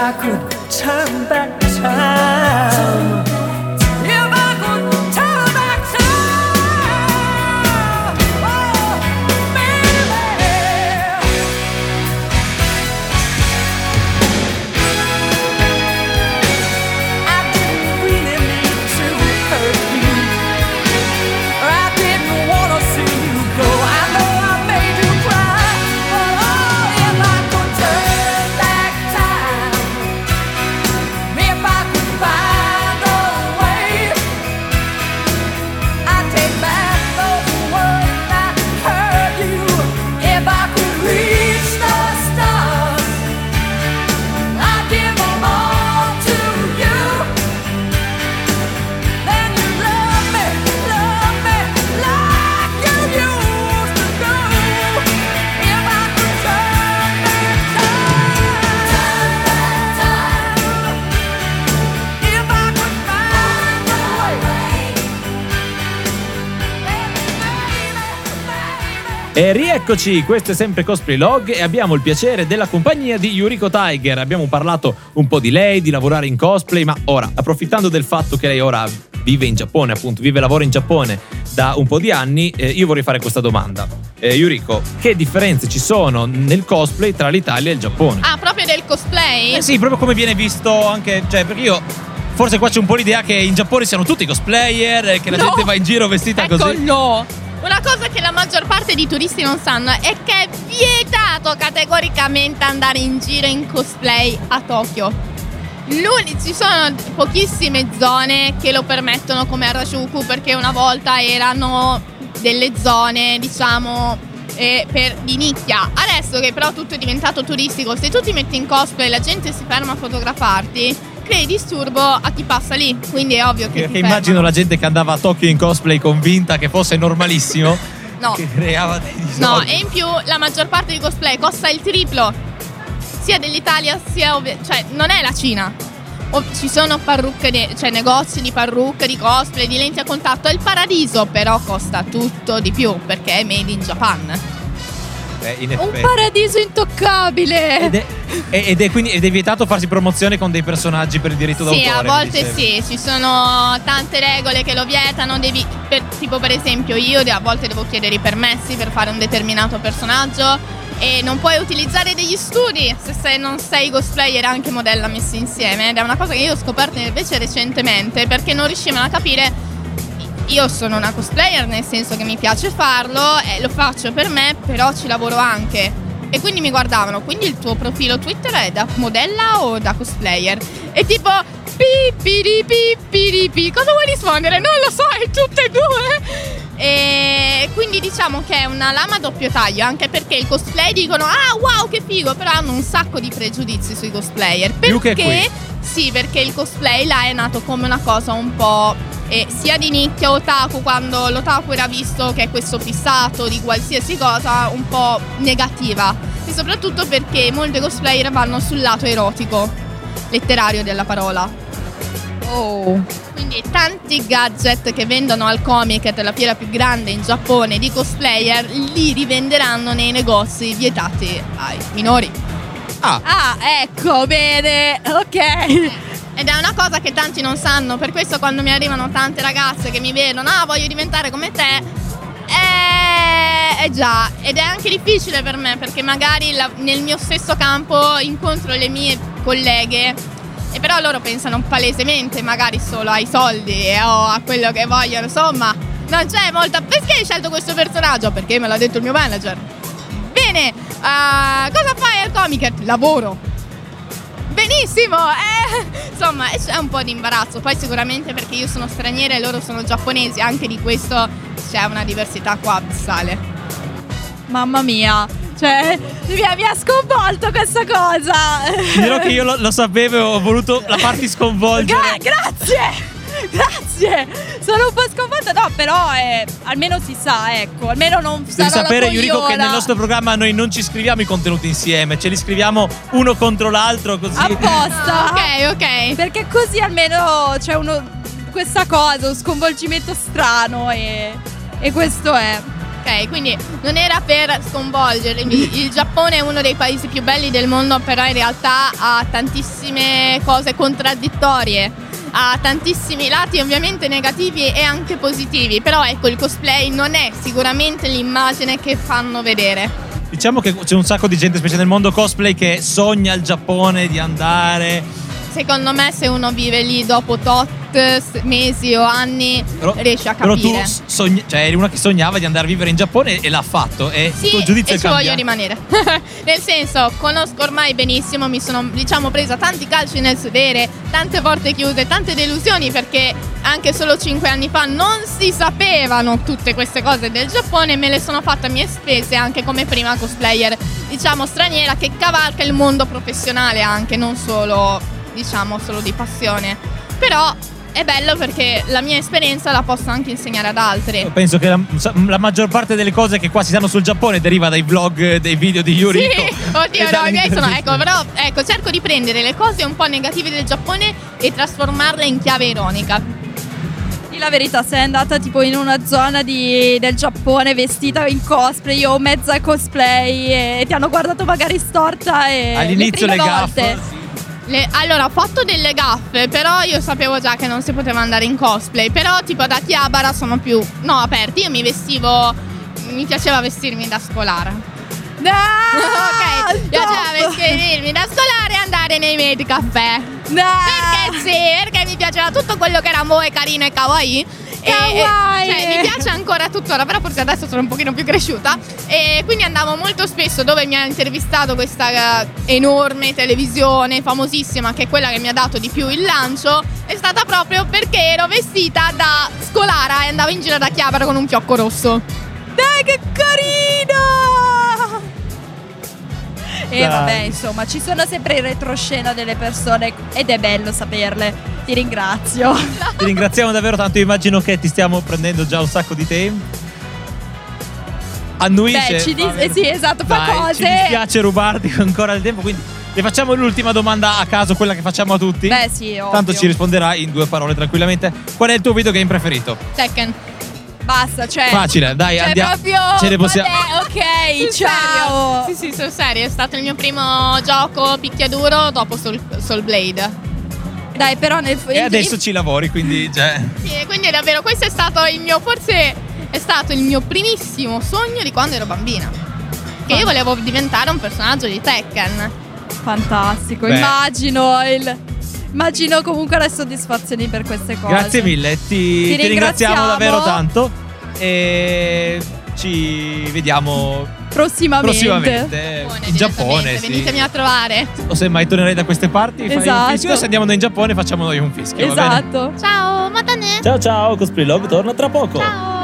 if I could turn E rieccoci, questo è sempre Cosplay Log e abbiamo il piacere della compagnia di Yuriko Tiger. Abbiamo parlato un po' di lei, di lavorare in cosplay, ma ora, approfittando del fatto che lei ora vive in Giappone, appunto, vive e lavora in Giappone da un po' di anni, eh, io vorrei fare questa domanda. Eh, Yuriko, che differenze ci sono nel cosplay tra l'Italia e il Giappone? Ah, proprio del cosplay? Eh sì, proprio come viene visto anche. Cioè, perché io. Forse qua c'è un po' l'idea che in Giappone siano tutti cosplayer, e che la No. gente va in giro vestita ecco, così. no. Una cosa che la maggior parte di turisti non sanno è che è vietato categoricamente andare in giro in cosplay a Tokyo. L'uni- ci sono pochissime zone che lo permettono come Harajuku perché una volta erano delle zone, diciamo, eh, per, di nicchia. Adesso che però tutto è diventato turistico, se tu ti metti in cosplay e la gente si ferma a fotografarti, crei disturbo a chi passa lì. Quindi è ovvio che Perché immagino fermano. la gente che andava a Tokyo in cosplay convinta che fosse normalissimo, No. che creava dei disordini. No, e in più la maggior parte di cosplay costa il triplo, sia dell'Italia sia ovvi- cioè non è la Cina. O- ci sono parrucche, cioè negozi di parrucche, di cosplay, di lenti a contatto, è il paradiso, però costa tutto di più perché è made in Japan. Eh, in Un effetti. paradiso intoccabile. Ed è, ed è quindi ed è vietato farsi promozione con dei personaggi per il diritto Sì, d'autore. a mi volte sì, ci sono tante regole che lo vietano, devi, per- tipo per esempio io a volte devo chiedere i permessi per fare un determinato personaggio e non puoi utilizzare degli studi se sei- non sei cosplayer anche modella messi insieme ed è una cosa che io ho scoperto invece recentemente perché non riuscivano a capire io sono una cosplayer nel senso che mi piace farlo e lo faccio per me però ci lavoro anche e quindi mi guardavano, quindi il tuo profilo Twitter è da modella o da cosplayer? E tipo, pipiri pipiri pi, cosa vuoi rispondere? Non lo so, è tutte e due. E quindi diciamo che è una lama a doppio taglio, anche perché il cosplay dicono, ah wow che figo, però hanno un sacco di pregiudizi sui cosplayer. Più che Perché, sì, perché il cosplay là è nato come una cosa un po' eh, sia di nicchia otaku, quando l'otaku era visto che è questo fissato di qualsiasi cosa, un po' negativa. E soprattutto perché molti cosplayer vanno sul lato erotico, letterario della parola. Oh. Quindi tanti gadget che vendono al Comiket, la fiera più grande in Giappone di cosplayer, li rivenderanno nei negozi vietati ai minori. Ah, ecco, bene. Ok. Ed è una cosa che tanti non sanno, per questo quando mi arrivano tante ragazze che mi vedono, ah voglio diventare come te, eh, eh già, ed è anche difficile per me perché magari la- nel mio stesso campo incontro le mie colleghe e però loro pensano palesemente magari solo ai soldi e- o a quello che vogliono, insomma, non c'è molta... Perché hai scelto questo personaggio? Perché me l'ha detto il mio manager. Bene, ah, cosa fai al Comiket? Lavoro. Benissimo, eh, insomma c'è un po' di imbarazzo, poi sicuramente perché io sono straniera e loro sono giapponesi, anche di questo c'è una diversità qua abissale. Mamma mia. Cioè, mi ha, mi ha sconvolto questa cosa. Dirò che io lo, lo sapevo ho voluto la farti sconvolgere. Gra- grazie! Grazie! Sono un po' sconvolta, no, però eh, almeno si sa, ecco, almeno non Devi sapere, Yuriko, che nel nostro programma noi non ci scriviamo i contenuti insieme, ce li scriviamo uno contro l'altro così. apposta. Ok, ok. Perché così almeno c'è uno questa cosa, un sconvolgimento strano e, e questo è. Ok, quindi non era per sconvolgermi. Il Giappone è uno dei paesi più belli del mondo, però in realtà ha tantissime cose contraddittorie. Ha tantissimi lati ovviamente negativi e anche positivi, però ecco il cosplay non è sicuramente l'immagine che fanno vedere. Diciamo che c'è un sacco di gente, specie nel mondo cosplay, che sogna il Giappone di andare. Secondo me se uno vive lì dopo tot mesi o anni Però, riesce a però tu capire. sogni- cioè, eri una che sognava di andare a vivere in Giappone e l'ha fatto. E il Sì, tuo giudizio e è ci voglio cambiato. rimanere. Nel senso, conosco ormai benissimo, mi sono diciamo presa tanti calci nel sedere, tante porte chiuse, tante delusioni perché anche solo 5 anni fa non si sapevano tutte queste cose del Giappone e me le sono fatte a mie spese anche come prima cosplayer, diciamo straniera che cavalca il mondo professionale anche, non solo diciamo solo di passione. Però è bello perché la mia esperienza la posso anche insegnare ad altri. Penso che la, la maggior parte delle cose che qua si sanno sul Giappone deriva dai vlog, dei video di Yuriko. Sì, oddio, no, i miei sono. Ecco, però ecco, cerco di prendere le cose un po' negative del Giappone e trasformarle in chiave ironica. Di la verità, sei andata tipo in una zona di- del Giappone vestita in cosplay o mezza cosplay e ti hanno guardato magari storta e All'inizio le prime gaffe. Le- allora, ho fatto delle gaffe, però io sapevo già che non si poteva andare in cosplay. Però, tipo, da Chiabara sono più. No, aperti. Io mi vestivo. Mi piaceva vestirmi da scolare. No! ok, mi piaceva vestirmi da scolare e andare nei medi caffè. No! Perché sì, perché mi piaceva tutto quello che era moe, carino e kawaii. E- Kawaii! cioè, mi piace ancora tuttora, però forse adesso sono un pochino più cresciuta. E quindi andavo molto spesso dove mi ha intervistato questa eh, enorme televisione famosissima, che è quella che mi ha dato di più il lancio. È stata proprio perché ero vestita da scolara e andavo in giro da Chiabara con un fiocco rosso. Dai, che carino! E Dai. vabbè, insomma, ci sono sempre in retroscena delle persone ed è bello saperle. Ti ringrazio. Ti ringraziamo davvero tanto. Io immagino che ti stiamo prendendo già un sacco di tempo. Annuisce. Beh, ci dis- eh sì, esatto, fa Dai, cose. Ci dispiace rubarti ancora del tempo. Quindi le facciamo l'ultima domanda a caso, quella che facciamo a tutti. Beh, sì, ovvio. Tanto ci risponderà in due parole tranquillamente. Qual è il tuo videogame preferito? Tekken. Basta, cioè. Facile, dai, Cioè, andiamo. proprio. Ce ne possiamo. Vabbè, ok, ciao. serio? Sì, sì, sul serio. È stato il mio primo gioco picchiaduro dopo Soul, Soul Blade. Dai, però nel E adesso ci lavori, quindi. Cioè, Sì, quindi davvero questo è stato il mio, forse è stato il mio primissimo sogno di quando ero bambina. Che io volevo diventare un personaggio di Tekken. Fantastico, Beh. immagino il. Immagino comunque le soddisfazioni per queste cose. grazie mille, ti, Ti ti ringraziamo davvero tanto. E ci vediamo Prossimamente. prossimamente Buone, in Giappone. Sì. Venitemi a trovare. O se mai tornerai da queste parti, fai un Esatto. fischio. Se andiamo noi in Giappone, facciamo noi un fischio. va bene? Esatto. Ciao, matane. Ciao ciao, Cosplay Log torna tra poco. Ciao.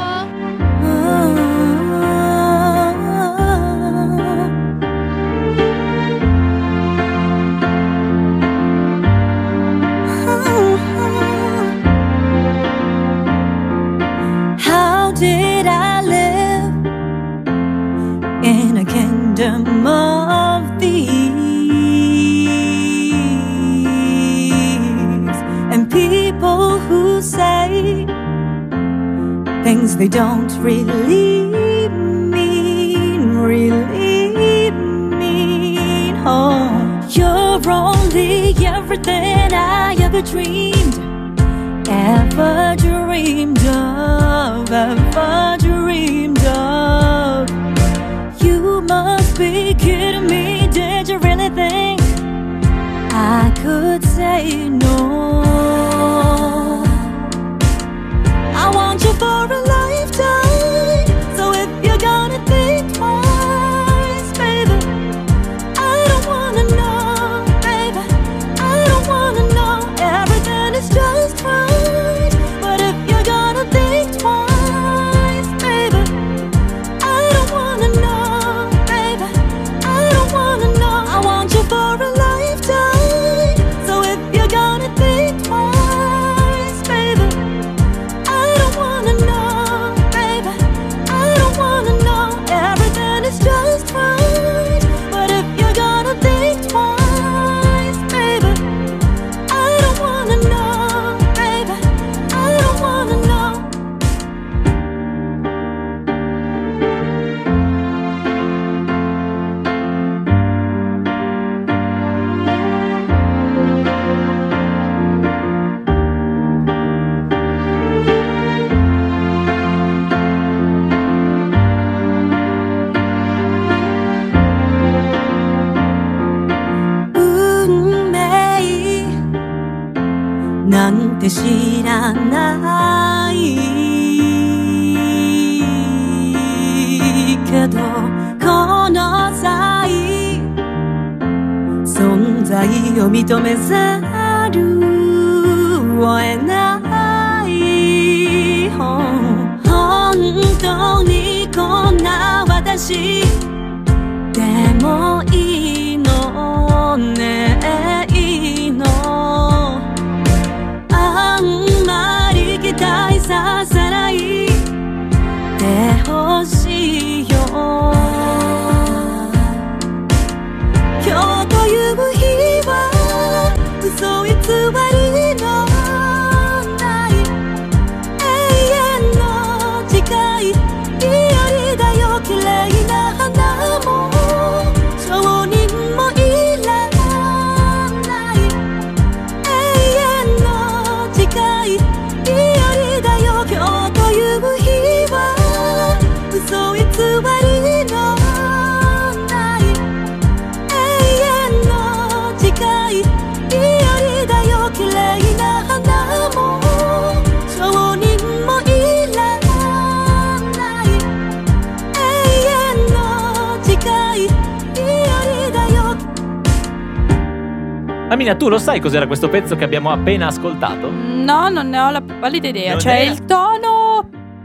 Don't really mean, really mean? Oh, you're only everything I ever dreamed ever dreamed of, ever dreamed of. You must be kidding me. Did you really think I could say no? 存在を認めざるを得ない。本当にこんな私でもいいのね。Amina, tu lo sai cos'era questo pezzo che abbiamo appena ascoltato? No, non ne ho la pallida idea. Non cioè, è- il tono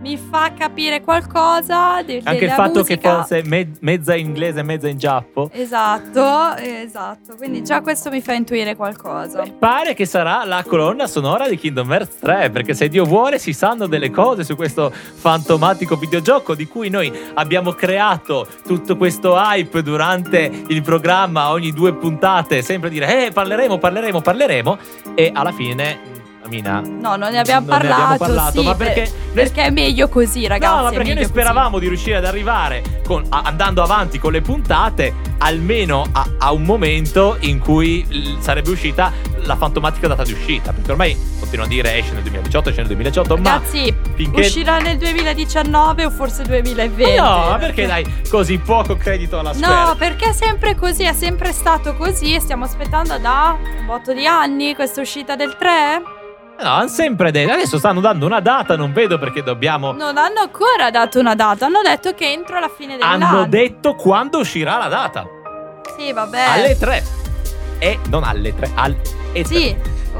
mi fa capire qualcosa. de- Anche il fatto che musica. fosse me- mezza in inglese e mezza in giappo. Esatto, esatto. Quindi già questo mi fa intuire qualcosa. Pare che sarà la colonna sonora di Kingdom Hearts 3, perché se Dio vuole si sanno delle cose su questo fantomatico videogioco di cui noi abbiamo creato tutto questo hype durante il programma, ogni due puntate, sempre dire eh parleremo, parleremo, parleremo e alla fine Amina? No, non ne abbiamo Non ne parlato. abbiamo parlato, sì, ma per- perché- perché è meglio così, ragazzi. no, ma perché noi speravamo di riuscire ad arrivare con- a- andando avanti con le puntate almeno a, a un momento in cui l- sarebbe uscita la fantomatica data di uscita. Perché ormai continuo a dire esce nel 2018, esce nel 2018, così. Ragazzi, ma finché. uscirà nel 2019 o forse 2020. Ma no, ma perché dai così poco credito alla Square? No, perché è sempre così, è sempre stato così e stiamo aspettando da un botto di anni questa uscita del 3? No, hanno sempre detto. Adesso stanno dando una data, non vedo perché dobbiamo. Non hanno ancora dato una data, hanno detto che entro la fine dell'anno. Hanno detto quando uscirà la data. Sì, vabbè. Alle 3. E non alle 3, al e. Sì,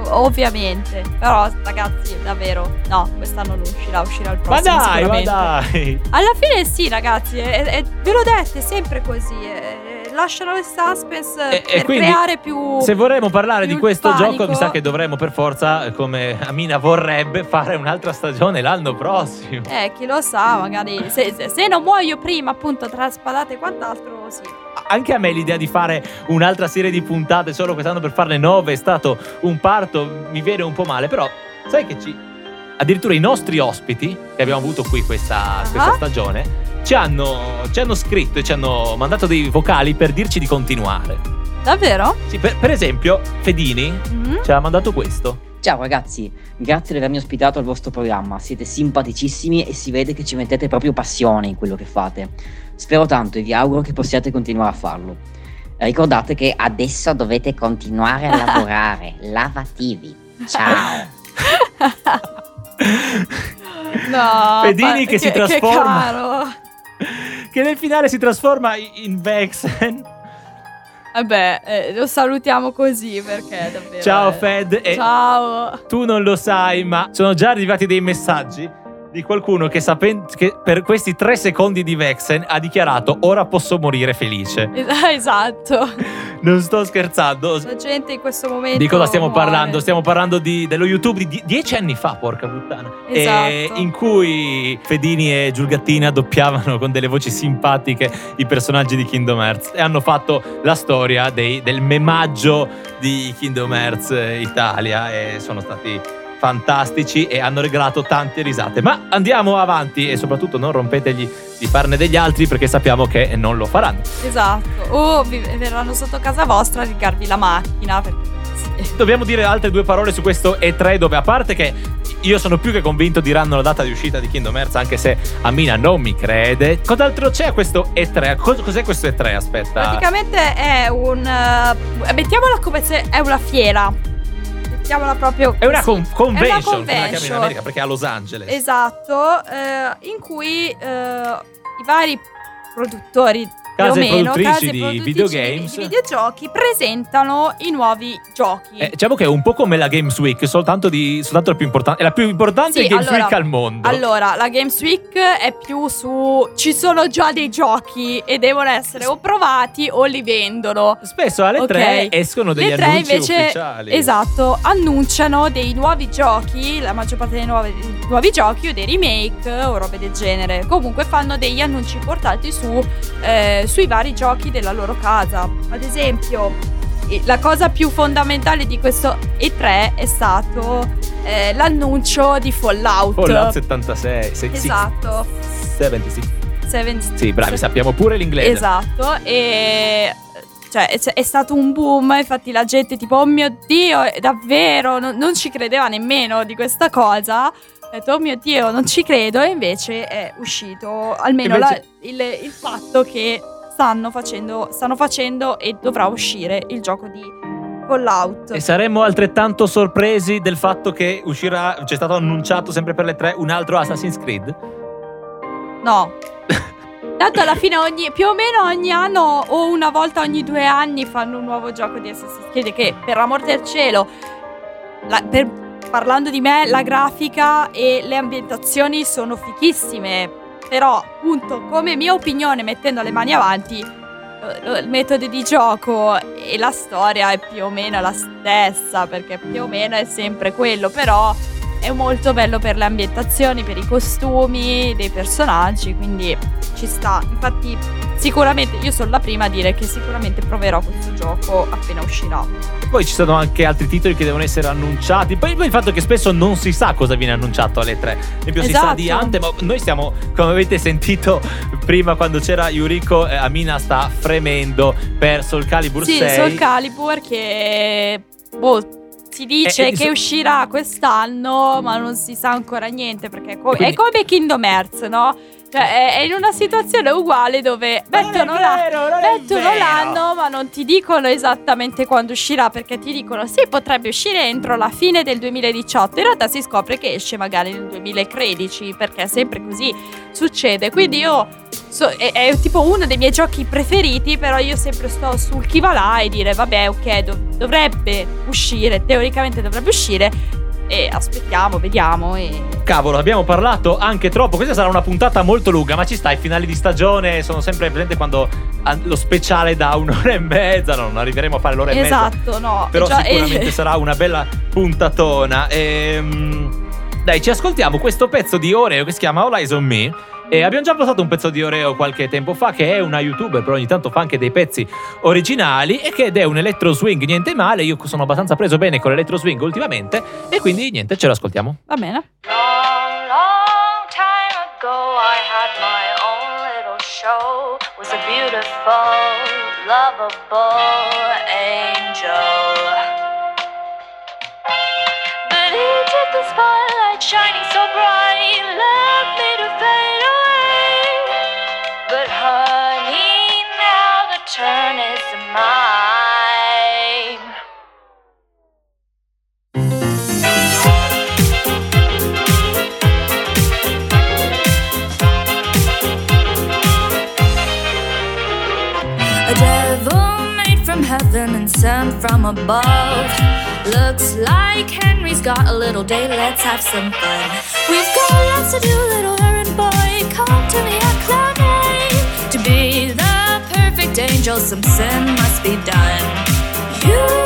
ovviamente. Però, ragazzi, davvero, no, quest'anno non uscirà, uscirà il Ma prossimo. dai, ma dai. Alla fine sì, ragazzi, è- è- ve l'ho detto, è sempre così. eh, lasciano il suspense E- e per quindi, creare più. Se vorremmo parlare di questo il gioco, panico. mi sa che dovremmo per forza, come Amina vorrebbe, fare un'altra stagione l'anno prossimo. Eh, chi lo sa, magari. Se, se- se non muoio prima, appunto, tra spadate e quant'altro, sì. Anche a me l'idea di fare un'altra serie di puntate solo quest'anno per farne nove è stato un parto, mi viene un po' male, però sai che ci... Addirittura i nostri ospiti che abbiamo avuto qui questa, questa Ah. stagione ci hanno, ci hanno scritto e ci hanno mandato dei vocali per dirci di continuare. Davvero? Sì, per, per esempio, Fedini Mhm. ci ha mandato questo. Ciao ragazzi, grazie di avermi ospitato al vostro programma, siete simpaticissimi e si vede che ci mettete proprio passione in quello che fate. Spero tanto e vi auguro che possiate continuare a farlo. Ricordate che adesso dovete continuare a lavorare, lavativi. Ciao! No. Fedini fa- che si trasforma. caro. che nel finale si trasforma in Vexen. Vabbè, eh, lo salutiamo così perché davvero. Ciao eh. Fed. Ciao. tu non lo sai, ma sono già arrivati dei messaggi di qualcuno che, sapen- che per questi tre secondi di Vexen ha dichiarato ora posso morire felice. Es- Esatto. Non sto scherzando. La gente in questo momento. Di cosa stiamo muore. parlando? Stiamo parlando di- dello YouTube di die- dieci anni fa, porca puttana. Esatto. E in cui Fedini e Giulgattina doppiavano con delle voci simpatiche i personaggi di Kingdom Hearts e hanno fatto la storia dei- del memaggio di Kingdom Hearts Italia e sono stati fantastici e hanno regalato tante risate. Ma andiamo avanti e soprattutto non rompetegli di farne degli altri perché sappiamo che non lo faranno. Esatto. O vi verranno sotto casa vostra a rigarvi la macchina. Perché sì. Dobbiamo dire altre due parole su questo E3 dove a parte che io sono più che convinto diranno la data di uscita di Kingdom Hearts anche se Amina non mi crede. Cos'altro c'è a questo E3? Cos- cos'è questo E3? Aspetta. Praticamente è un. eh, mettiamola come se è una fiera. Mettiamola proprio. È una con- convention, È una chiamano in convention. America perché è a Los Angeles. Esatto, eh, in cui eh, i vari produttori Case meno, produttrici case di videogames. di videogiochi presentano i nuovi giochi. Eh, diciamo che è un po' come la Games Week, soltanto, di, soltanto la più importante. È la più importante Sì, Games allora- Week al mondo. Allora, la Games Week è più su ci sono già dei giochi e devono essere o provati o li vendono. Spesso alle Ok. 3 escono degli Le tre annunci invece, ufficiali. esatto, annunciano dei nuovi giochi, la maggior parte dei nuovi, nuovi giochi o dei remake o robe del genere. Comunque fanno degli annunci importanti su, eh, sui vari giochi della loro casa. Ad esempio, la cosa più fondamentale di questo E3 è stato eh, l'annuncio di Fallout. Fallout 76. se- Esatto. 76. Seven- Sì, bravi, sappiamo pure l'inglese. Esatto, e cioè è, stato un boom, infatti la gente tipo oh mio Dio, davvero, non, non ci credeva nemmeno di questa cosa. Ha detto oh mio Dio, non ci credo e invece è uscito almeno la- Invece- il, il fatto che stanno facendo, stanno facendo e dovrà uscire il gioco di Fallout. E saremmo altrettanto sorpresi del fatto che uscirà, c'è stato annunciato sempre per le tre un altro Assassin's Creed? No. Tanto alla fine ogni, più o meno ogni anno o una volta ogni due anni fanno un nuovo gioco di Assassin's Creed che per amor del cielo, la- per- parlando di me, la grafica e le ambientazioni sono fichissime. Però appunto come mia opinione mettendo le mani avanti lo- il metodo di gioco e la storia è più o meno la stessa perché più o meno è sempre quello però è molto bello per le ambientazioni, per i costumi dei personaggi, quindi ci sta. Infatti, sicuramente io sono la prima a dire che sicuramente proverò questo gioco appena uscirà. E poi ci sono anche altri titoli che devono essere annunciati. Poi, poi il fatto che spesso non si sa cosa viene annunciato alle 3. Ad esempio, si sa Esatto. di Ante, ma noi stiamo, come avete sentito prima quando c'era Yuriko, eh, Amina sta fremendo per Soul Calibur Sì, 6. Soul Calibur che boh, si dice Eh, eh, che so- uscirà quest'anno, ma non si sa ancora niente perché è, co- Quindi- è come Kingdom Hearts, no? Cioè è, è in una situazione uguale dove non mettono, la- vero, è mettono l'anno, ma non ti dicono esattamente quando uscirà perché ti dicono sì, potrebbe uscire entro la fine del 2018. In realtà si scopre che esce magari nel 2013 perché sempre così succede. Quindi io so- è, è tipo uno dei miei giochi preferiti, però io sempre sto sul chi va là e dire vabbè, ok, dov- dovrebbe uscire, teoricamente dovrebbe uscire e aspettiamo, vediamo e Cavolo, abbiamo parlato anche troppo. Questa sarà una puntata molto lunga, ma ci sta. I finali di stagione sono sempre presente quando ah, lo speciale da un'ora e mezza. No, non arriveremo a fare l'ora e mezza. Esatto, no, Però già- sicuramente eh, sarà una bella puntatona. Ehm, dai, ci ascoltiamo questo pezzo di Oreo che si chiama All Eyes on Me. E abbiamo già passato un pezzo di Oreo qualche tempo fa, che è una youtuber, però ogni tanto fa anche dei pezzi originali. E che ed è un electro swing, niente male. Io sono abbastanza preso bene con l'electro swing ultimamente. E quindi niente, ce lo ascoltiamo. Va bene. Long, long time ago, I had my own little show. Was a beautiful, lovable angel. But he took the spotlight shining so bright, left me to sent from above. Looks like Henry's got a little day, let's have some fun. We've got lots to do, little errand boy. Come to me at cloud. To be the perfect angel, some sin must be done. You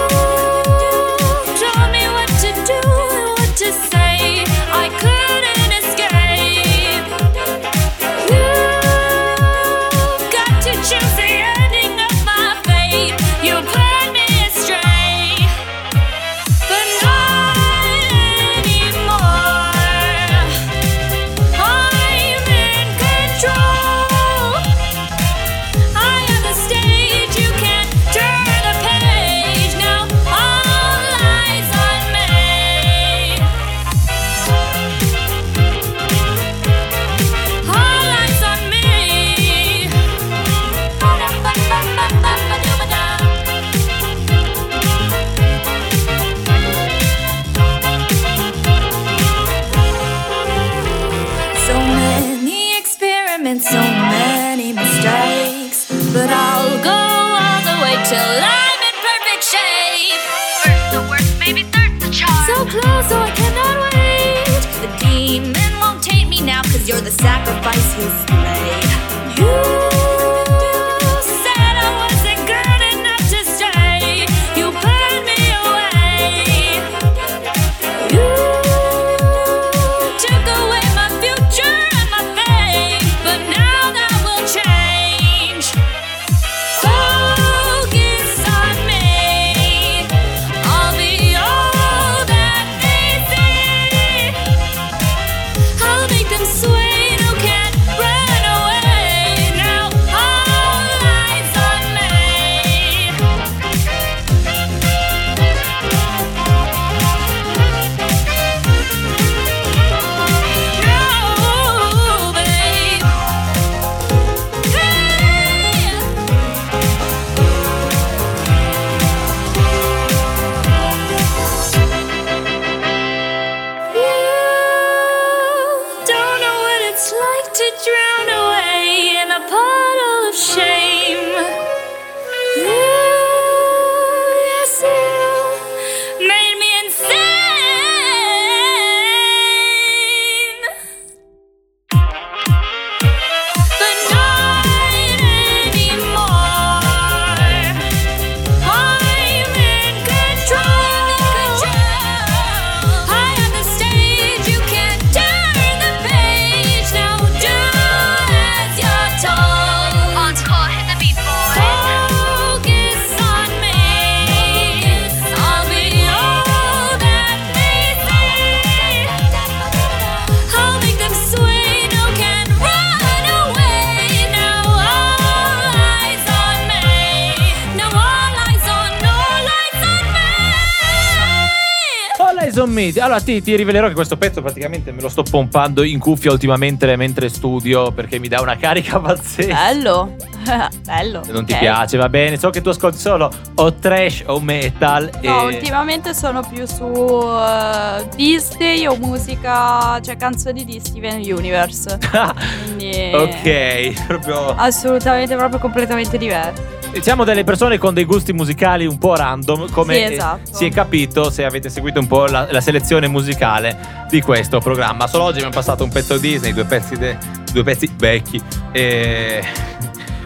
commenti. Allora ti, ti rivelerò che questo pezzo praticamente me lo sto pompando in cuffia ultimamente mentre studio perché mi dà una carica pazzesca. Bello. Bello. Se non ti piace, va bene. So che tu ascolti solo o trash o metal. No, e... ultimamente sono più su eh, Disney o musica, cioè canzoni di Steven Universe. Quindi ok, proprio. assolutamente proprio completamente diverso. Siamo delle persone con dei gusti musicali un po' random, come Sì, esatto. si è capito se avete seguito un po' la, la selezione musicale di questo programma. Solo oggi abbiamo passato un pezzo Disney, due pezzi, de- due pezzi vecchi. E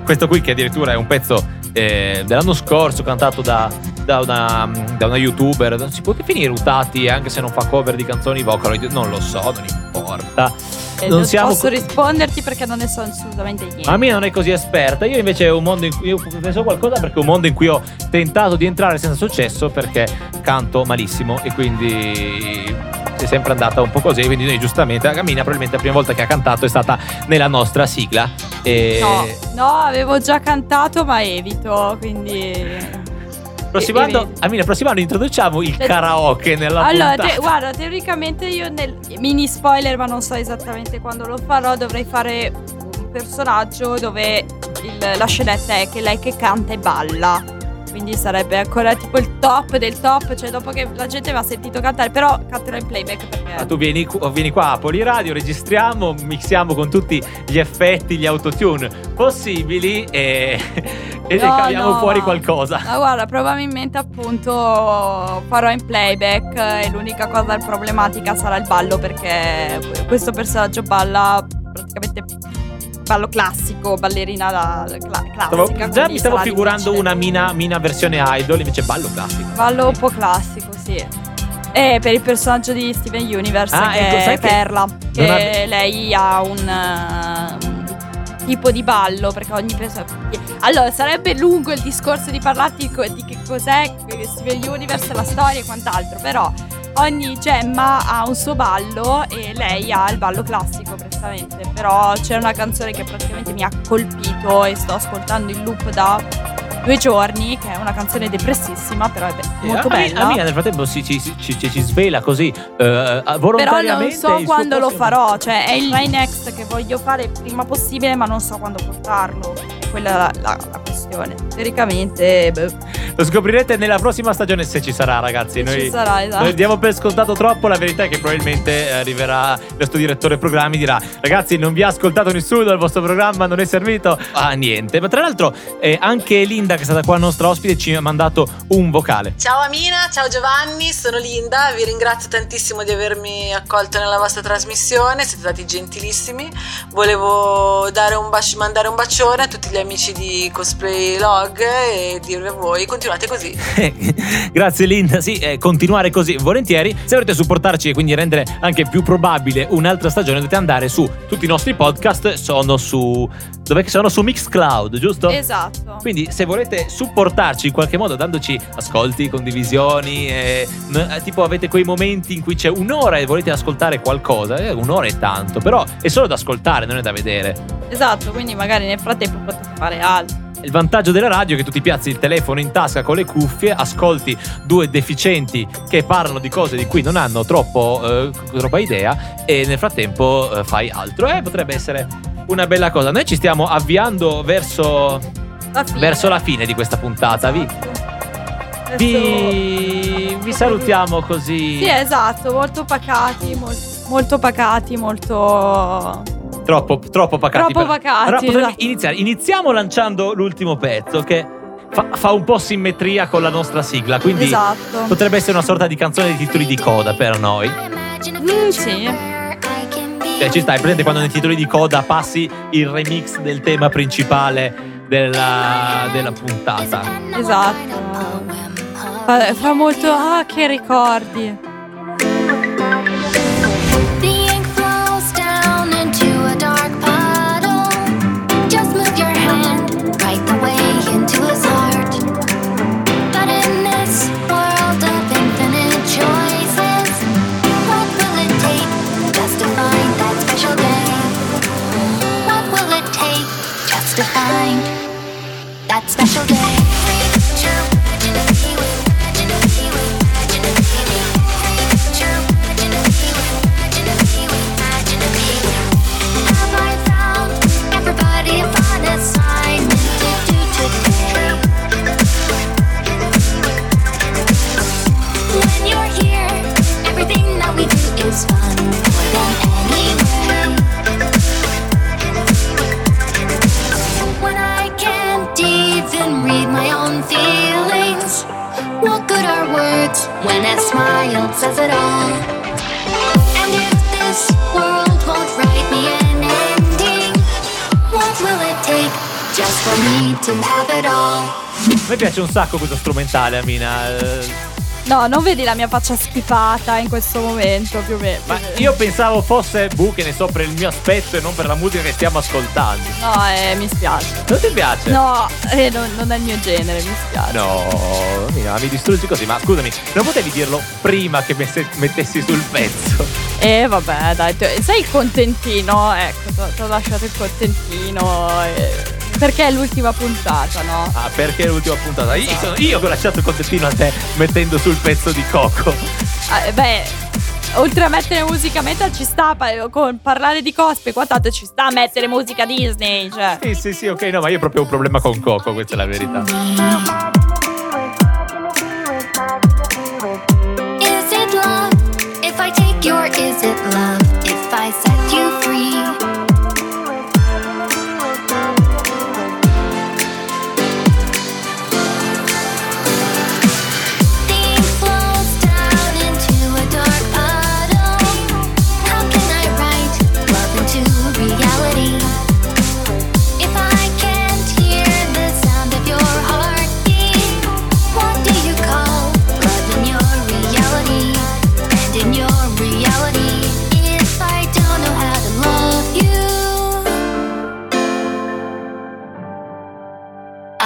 questo qui, che addirittura è un pezzo eh, dell'anno scorso, cantato da, da una, da una youtuber. Si può definire Utati, anche se non fa cover di canzoni Vocaloid? Non lo so, non importa. E Non non siamo posso risponderti perché non ne so assolutamente niente. Ma mia non è così esperta. Io invece è un mondo in cui io penso qualcosa perché è un mondo in cui ho tentato di entrare senza successo perché canto malissimo e quindi è sempre andata un po' così. Quindi noi giustamente la Camina probabilmente la prima volta che ha cantato è stata nella nostra sigla. E No, no, avevo già cantato ma evito, quindi... prossimo e- anno. Amina, prossimo anno introduciamo il karaoke nella Allora, te- guarda, teoricamente io nel mini spoiler, ma non so esattamente quando lo farò, dovrei fare un personaggio dove il- la scenetta è che lei che canta e balla. Quindi sarebbe ancora tipo il top del top, cioè dopo che la gente ha sentito cantare, però canterò in playback perché... Ah, tu vieni, vieni qua a Poliradio, registriamo, mixiamo con tutti gli effetti, gli autotune possibili e, e ne No, caviamo no. fuori qualcosa. Ma guarda, probabilmente appunto farò in playback e l'unica cosa problematica sarà il ballo perché questo personaggio balla praticamente ballo classico, ballerina da, cla- Stavo- classica. già quindi mi stavo figurando una mina, mina versione idol, invece ballo classico. Ballo un po' classico, sì. E per il personaggio di Steven Universe Ah, che ecco, è Perla, che ave- lei ha un eh, tipo di ballo perché ogni persona Allora, sarebbe lungo il discorso di parlarti co- di che cos'è Steven Universe, la storia e quant'altro, però ogni gemma ha un suo ballo e lei ha il ballo classico praticamente, però c'è una canzone che praticamente mi ha colpito e sto ascoltando in loop da due giorni, che è una canzone depressissima, però è be- molto Eh, bella. Amina nel frattempo si, ci, ci- ci- ci svela così eh, Però non so quando lo prossimo- farò, cioè è il my next che voglio fare il prima possibile, ma non so quando portarlo. È quella la, la- la questione. Teoricamente, beh, Lo scoprirete nella prossima stagione se ci sarà, ragazzi. se Noi, ci sarà, esatto. noi diamo per scontato troppo. La verità è che probabilmente eh, arriverà il nostro direttore programmi dirà: Ragazzi, non vi ha ascoltato nessuno, il vostro programma non è servito a niente. Ma tra l'altro, eh, anche Linda, che è stata qua nostra ospite, ci ha mandato un vocale. Ciao Amina, ciao Giovanni, sono Linda, vi ringrazio tantissimo di avermi accolto nella vostra trasmissione, siete stati gentilissimi. Volevo dare un baci- mandare un bacione a tutti gli amici di Cosplay Log e dirvi a voi continuate così. Grazie Linda, sì, eh, continuare così volentieri. Se volete supportarci e quindi rendere anche più probabile un'altra stagione, dovete andare su tutti i nostri podcast, sono su dov'è che sono su Mixcloud, giusto? Esatto. Quindi se volete supportarci in qualche modo dandoci ascolti, condivisioni, eh, eh, tipo avete quei momenti in cui c'è un'ora e volete ascoltare qualcosa, eh, un'ora è tanto, però è solo da ascoltare, non è da vedere. Esatto, quindi magari nel frattempo potete fare altro. Il vantaggio della radio è che tu ti piazzi il telefono in tasca con le cuffie, ascolti due deficienti che parlano di cose di cui non hanno troppo, eh, troppa idea e nel frattempo eh, fai altro. E potrebbe essere una bella cosa. Noi ci stiamo avviando verso, La fine. verso la fine di questa puntata. Vi, Adesso- vi, vi salutiamo così. Sì, esatto, molto pacati, mol- molto pacati, molto... Troppo, troppo pacati. Troppo pacati, Allora esatto. iniziare. Iniziamo lanciando l'ultimo pezzo che fa, fa un po' simmetria con la nostra sigla. Quindi Esatto. potrebbe essere una sorta di canzone di titoli di coda per noi. Mm, sì. Cioè, ci stai, presente quando nei titoli di coda passi il remix del tema principale della, della puntata. Esatto. Fa molto... Ah, che ricordi. That smile says it all. And if this world won't write me an ending, what will it take just for me to have it all? A me piace un sacco questo strumentale, Amina. Eh, No, non vedi la mia faccia schifata in questo momento, più o meno. Ma io pensavo fosse Bu, che ne so, per il mio aspetto e non per la musica che stiamo ascoltando. No, eh, mi spiace. Non ti piace? No, eh, non, non è il mio genere, mi spiace. No, Amina, mi distruggi così. Ma scusami, non potevi dirlo prima che mettessi sul pezzo? E vabbè, dai, sei il contentino, ecco, ti ho lasciato il contentino. eh, perché è l'ultima puntata, no? Ah, perché è l'ultima puntata? Io, sono io che ho lasciato il contentino a te mettendo sul pezzo di Coco. Ah, eh, beh, oltre a mettere musica metal ci sta pa- con parlare di cosplay, qua tanto ci sta a mettere musica Disney, cioè. Sì, sì, sì, ok, no, ma io ho proprio un problema con Coco, questa è la verità.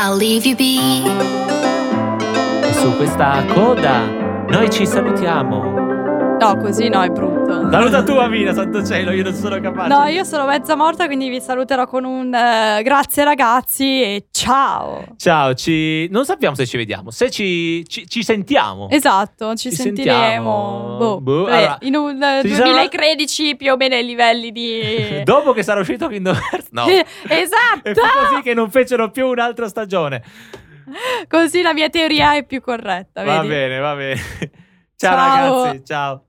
I'll leave you be. E su questa coda noi ci salutiamo. No, così no, è brutto. Saluta tu, Amina, santo cielo, io non sono capace. No, io sono mezza morta, quindi vi saluterò con un eh, grazie ragazzi e ciao. Ciao, ci... non sappiamo se ci vediamo, se ci, ci, ci sentiamo. Esatto, ci, sentiremo. sentiamo. Boh, Boh, eh, allora, in un eh, se ci sarà- 2013 più o meno ai livelli di... Dopo che sarà uscito Kingdom Hearts, no. esatto! E fu così che non fecero più un'altra stagione. Così la mia teoria è più corretta, Va vedi? bene, va bene. Ciao, Ciao. ragazzi, ciao.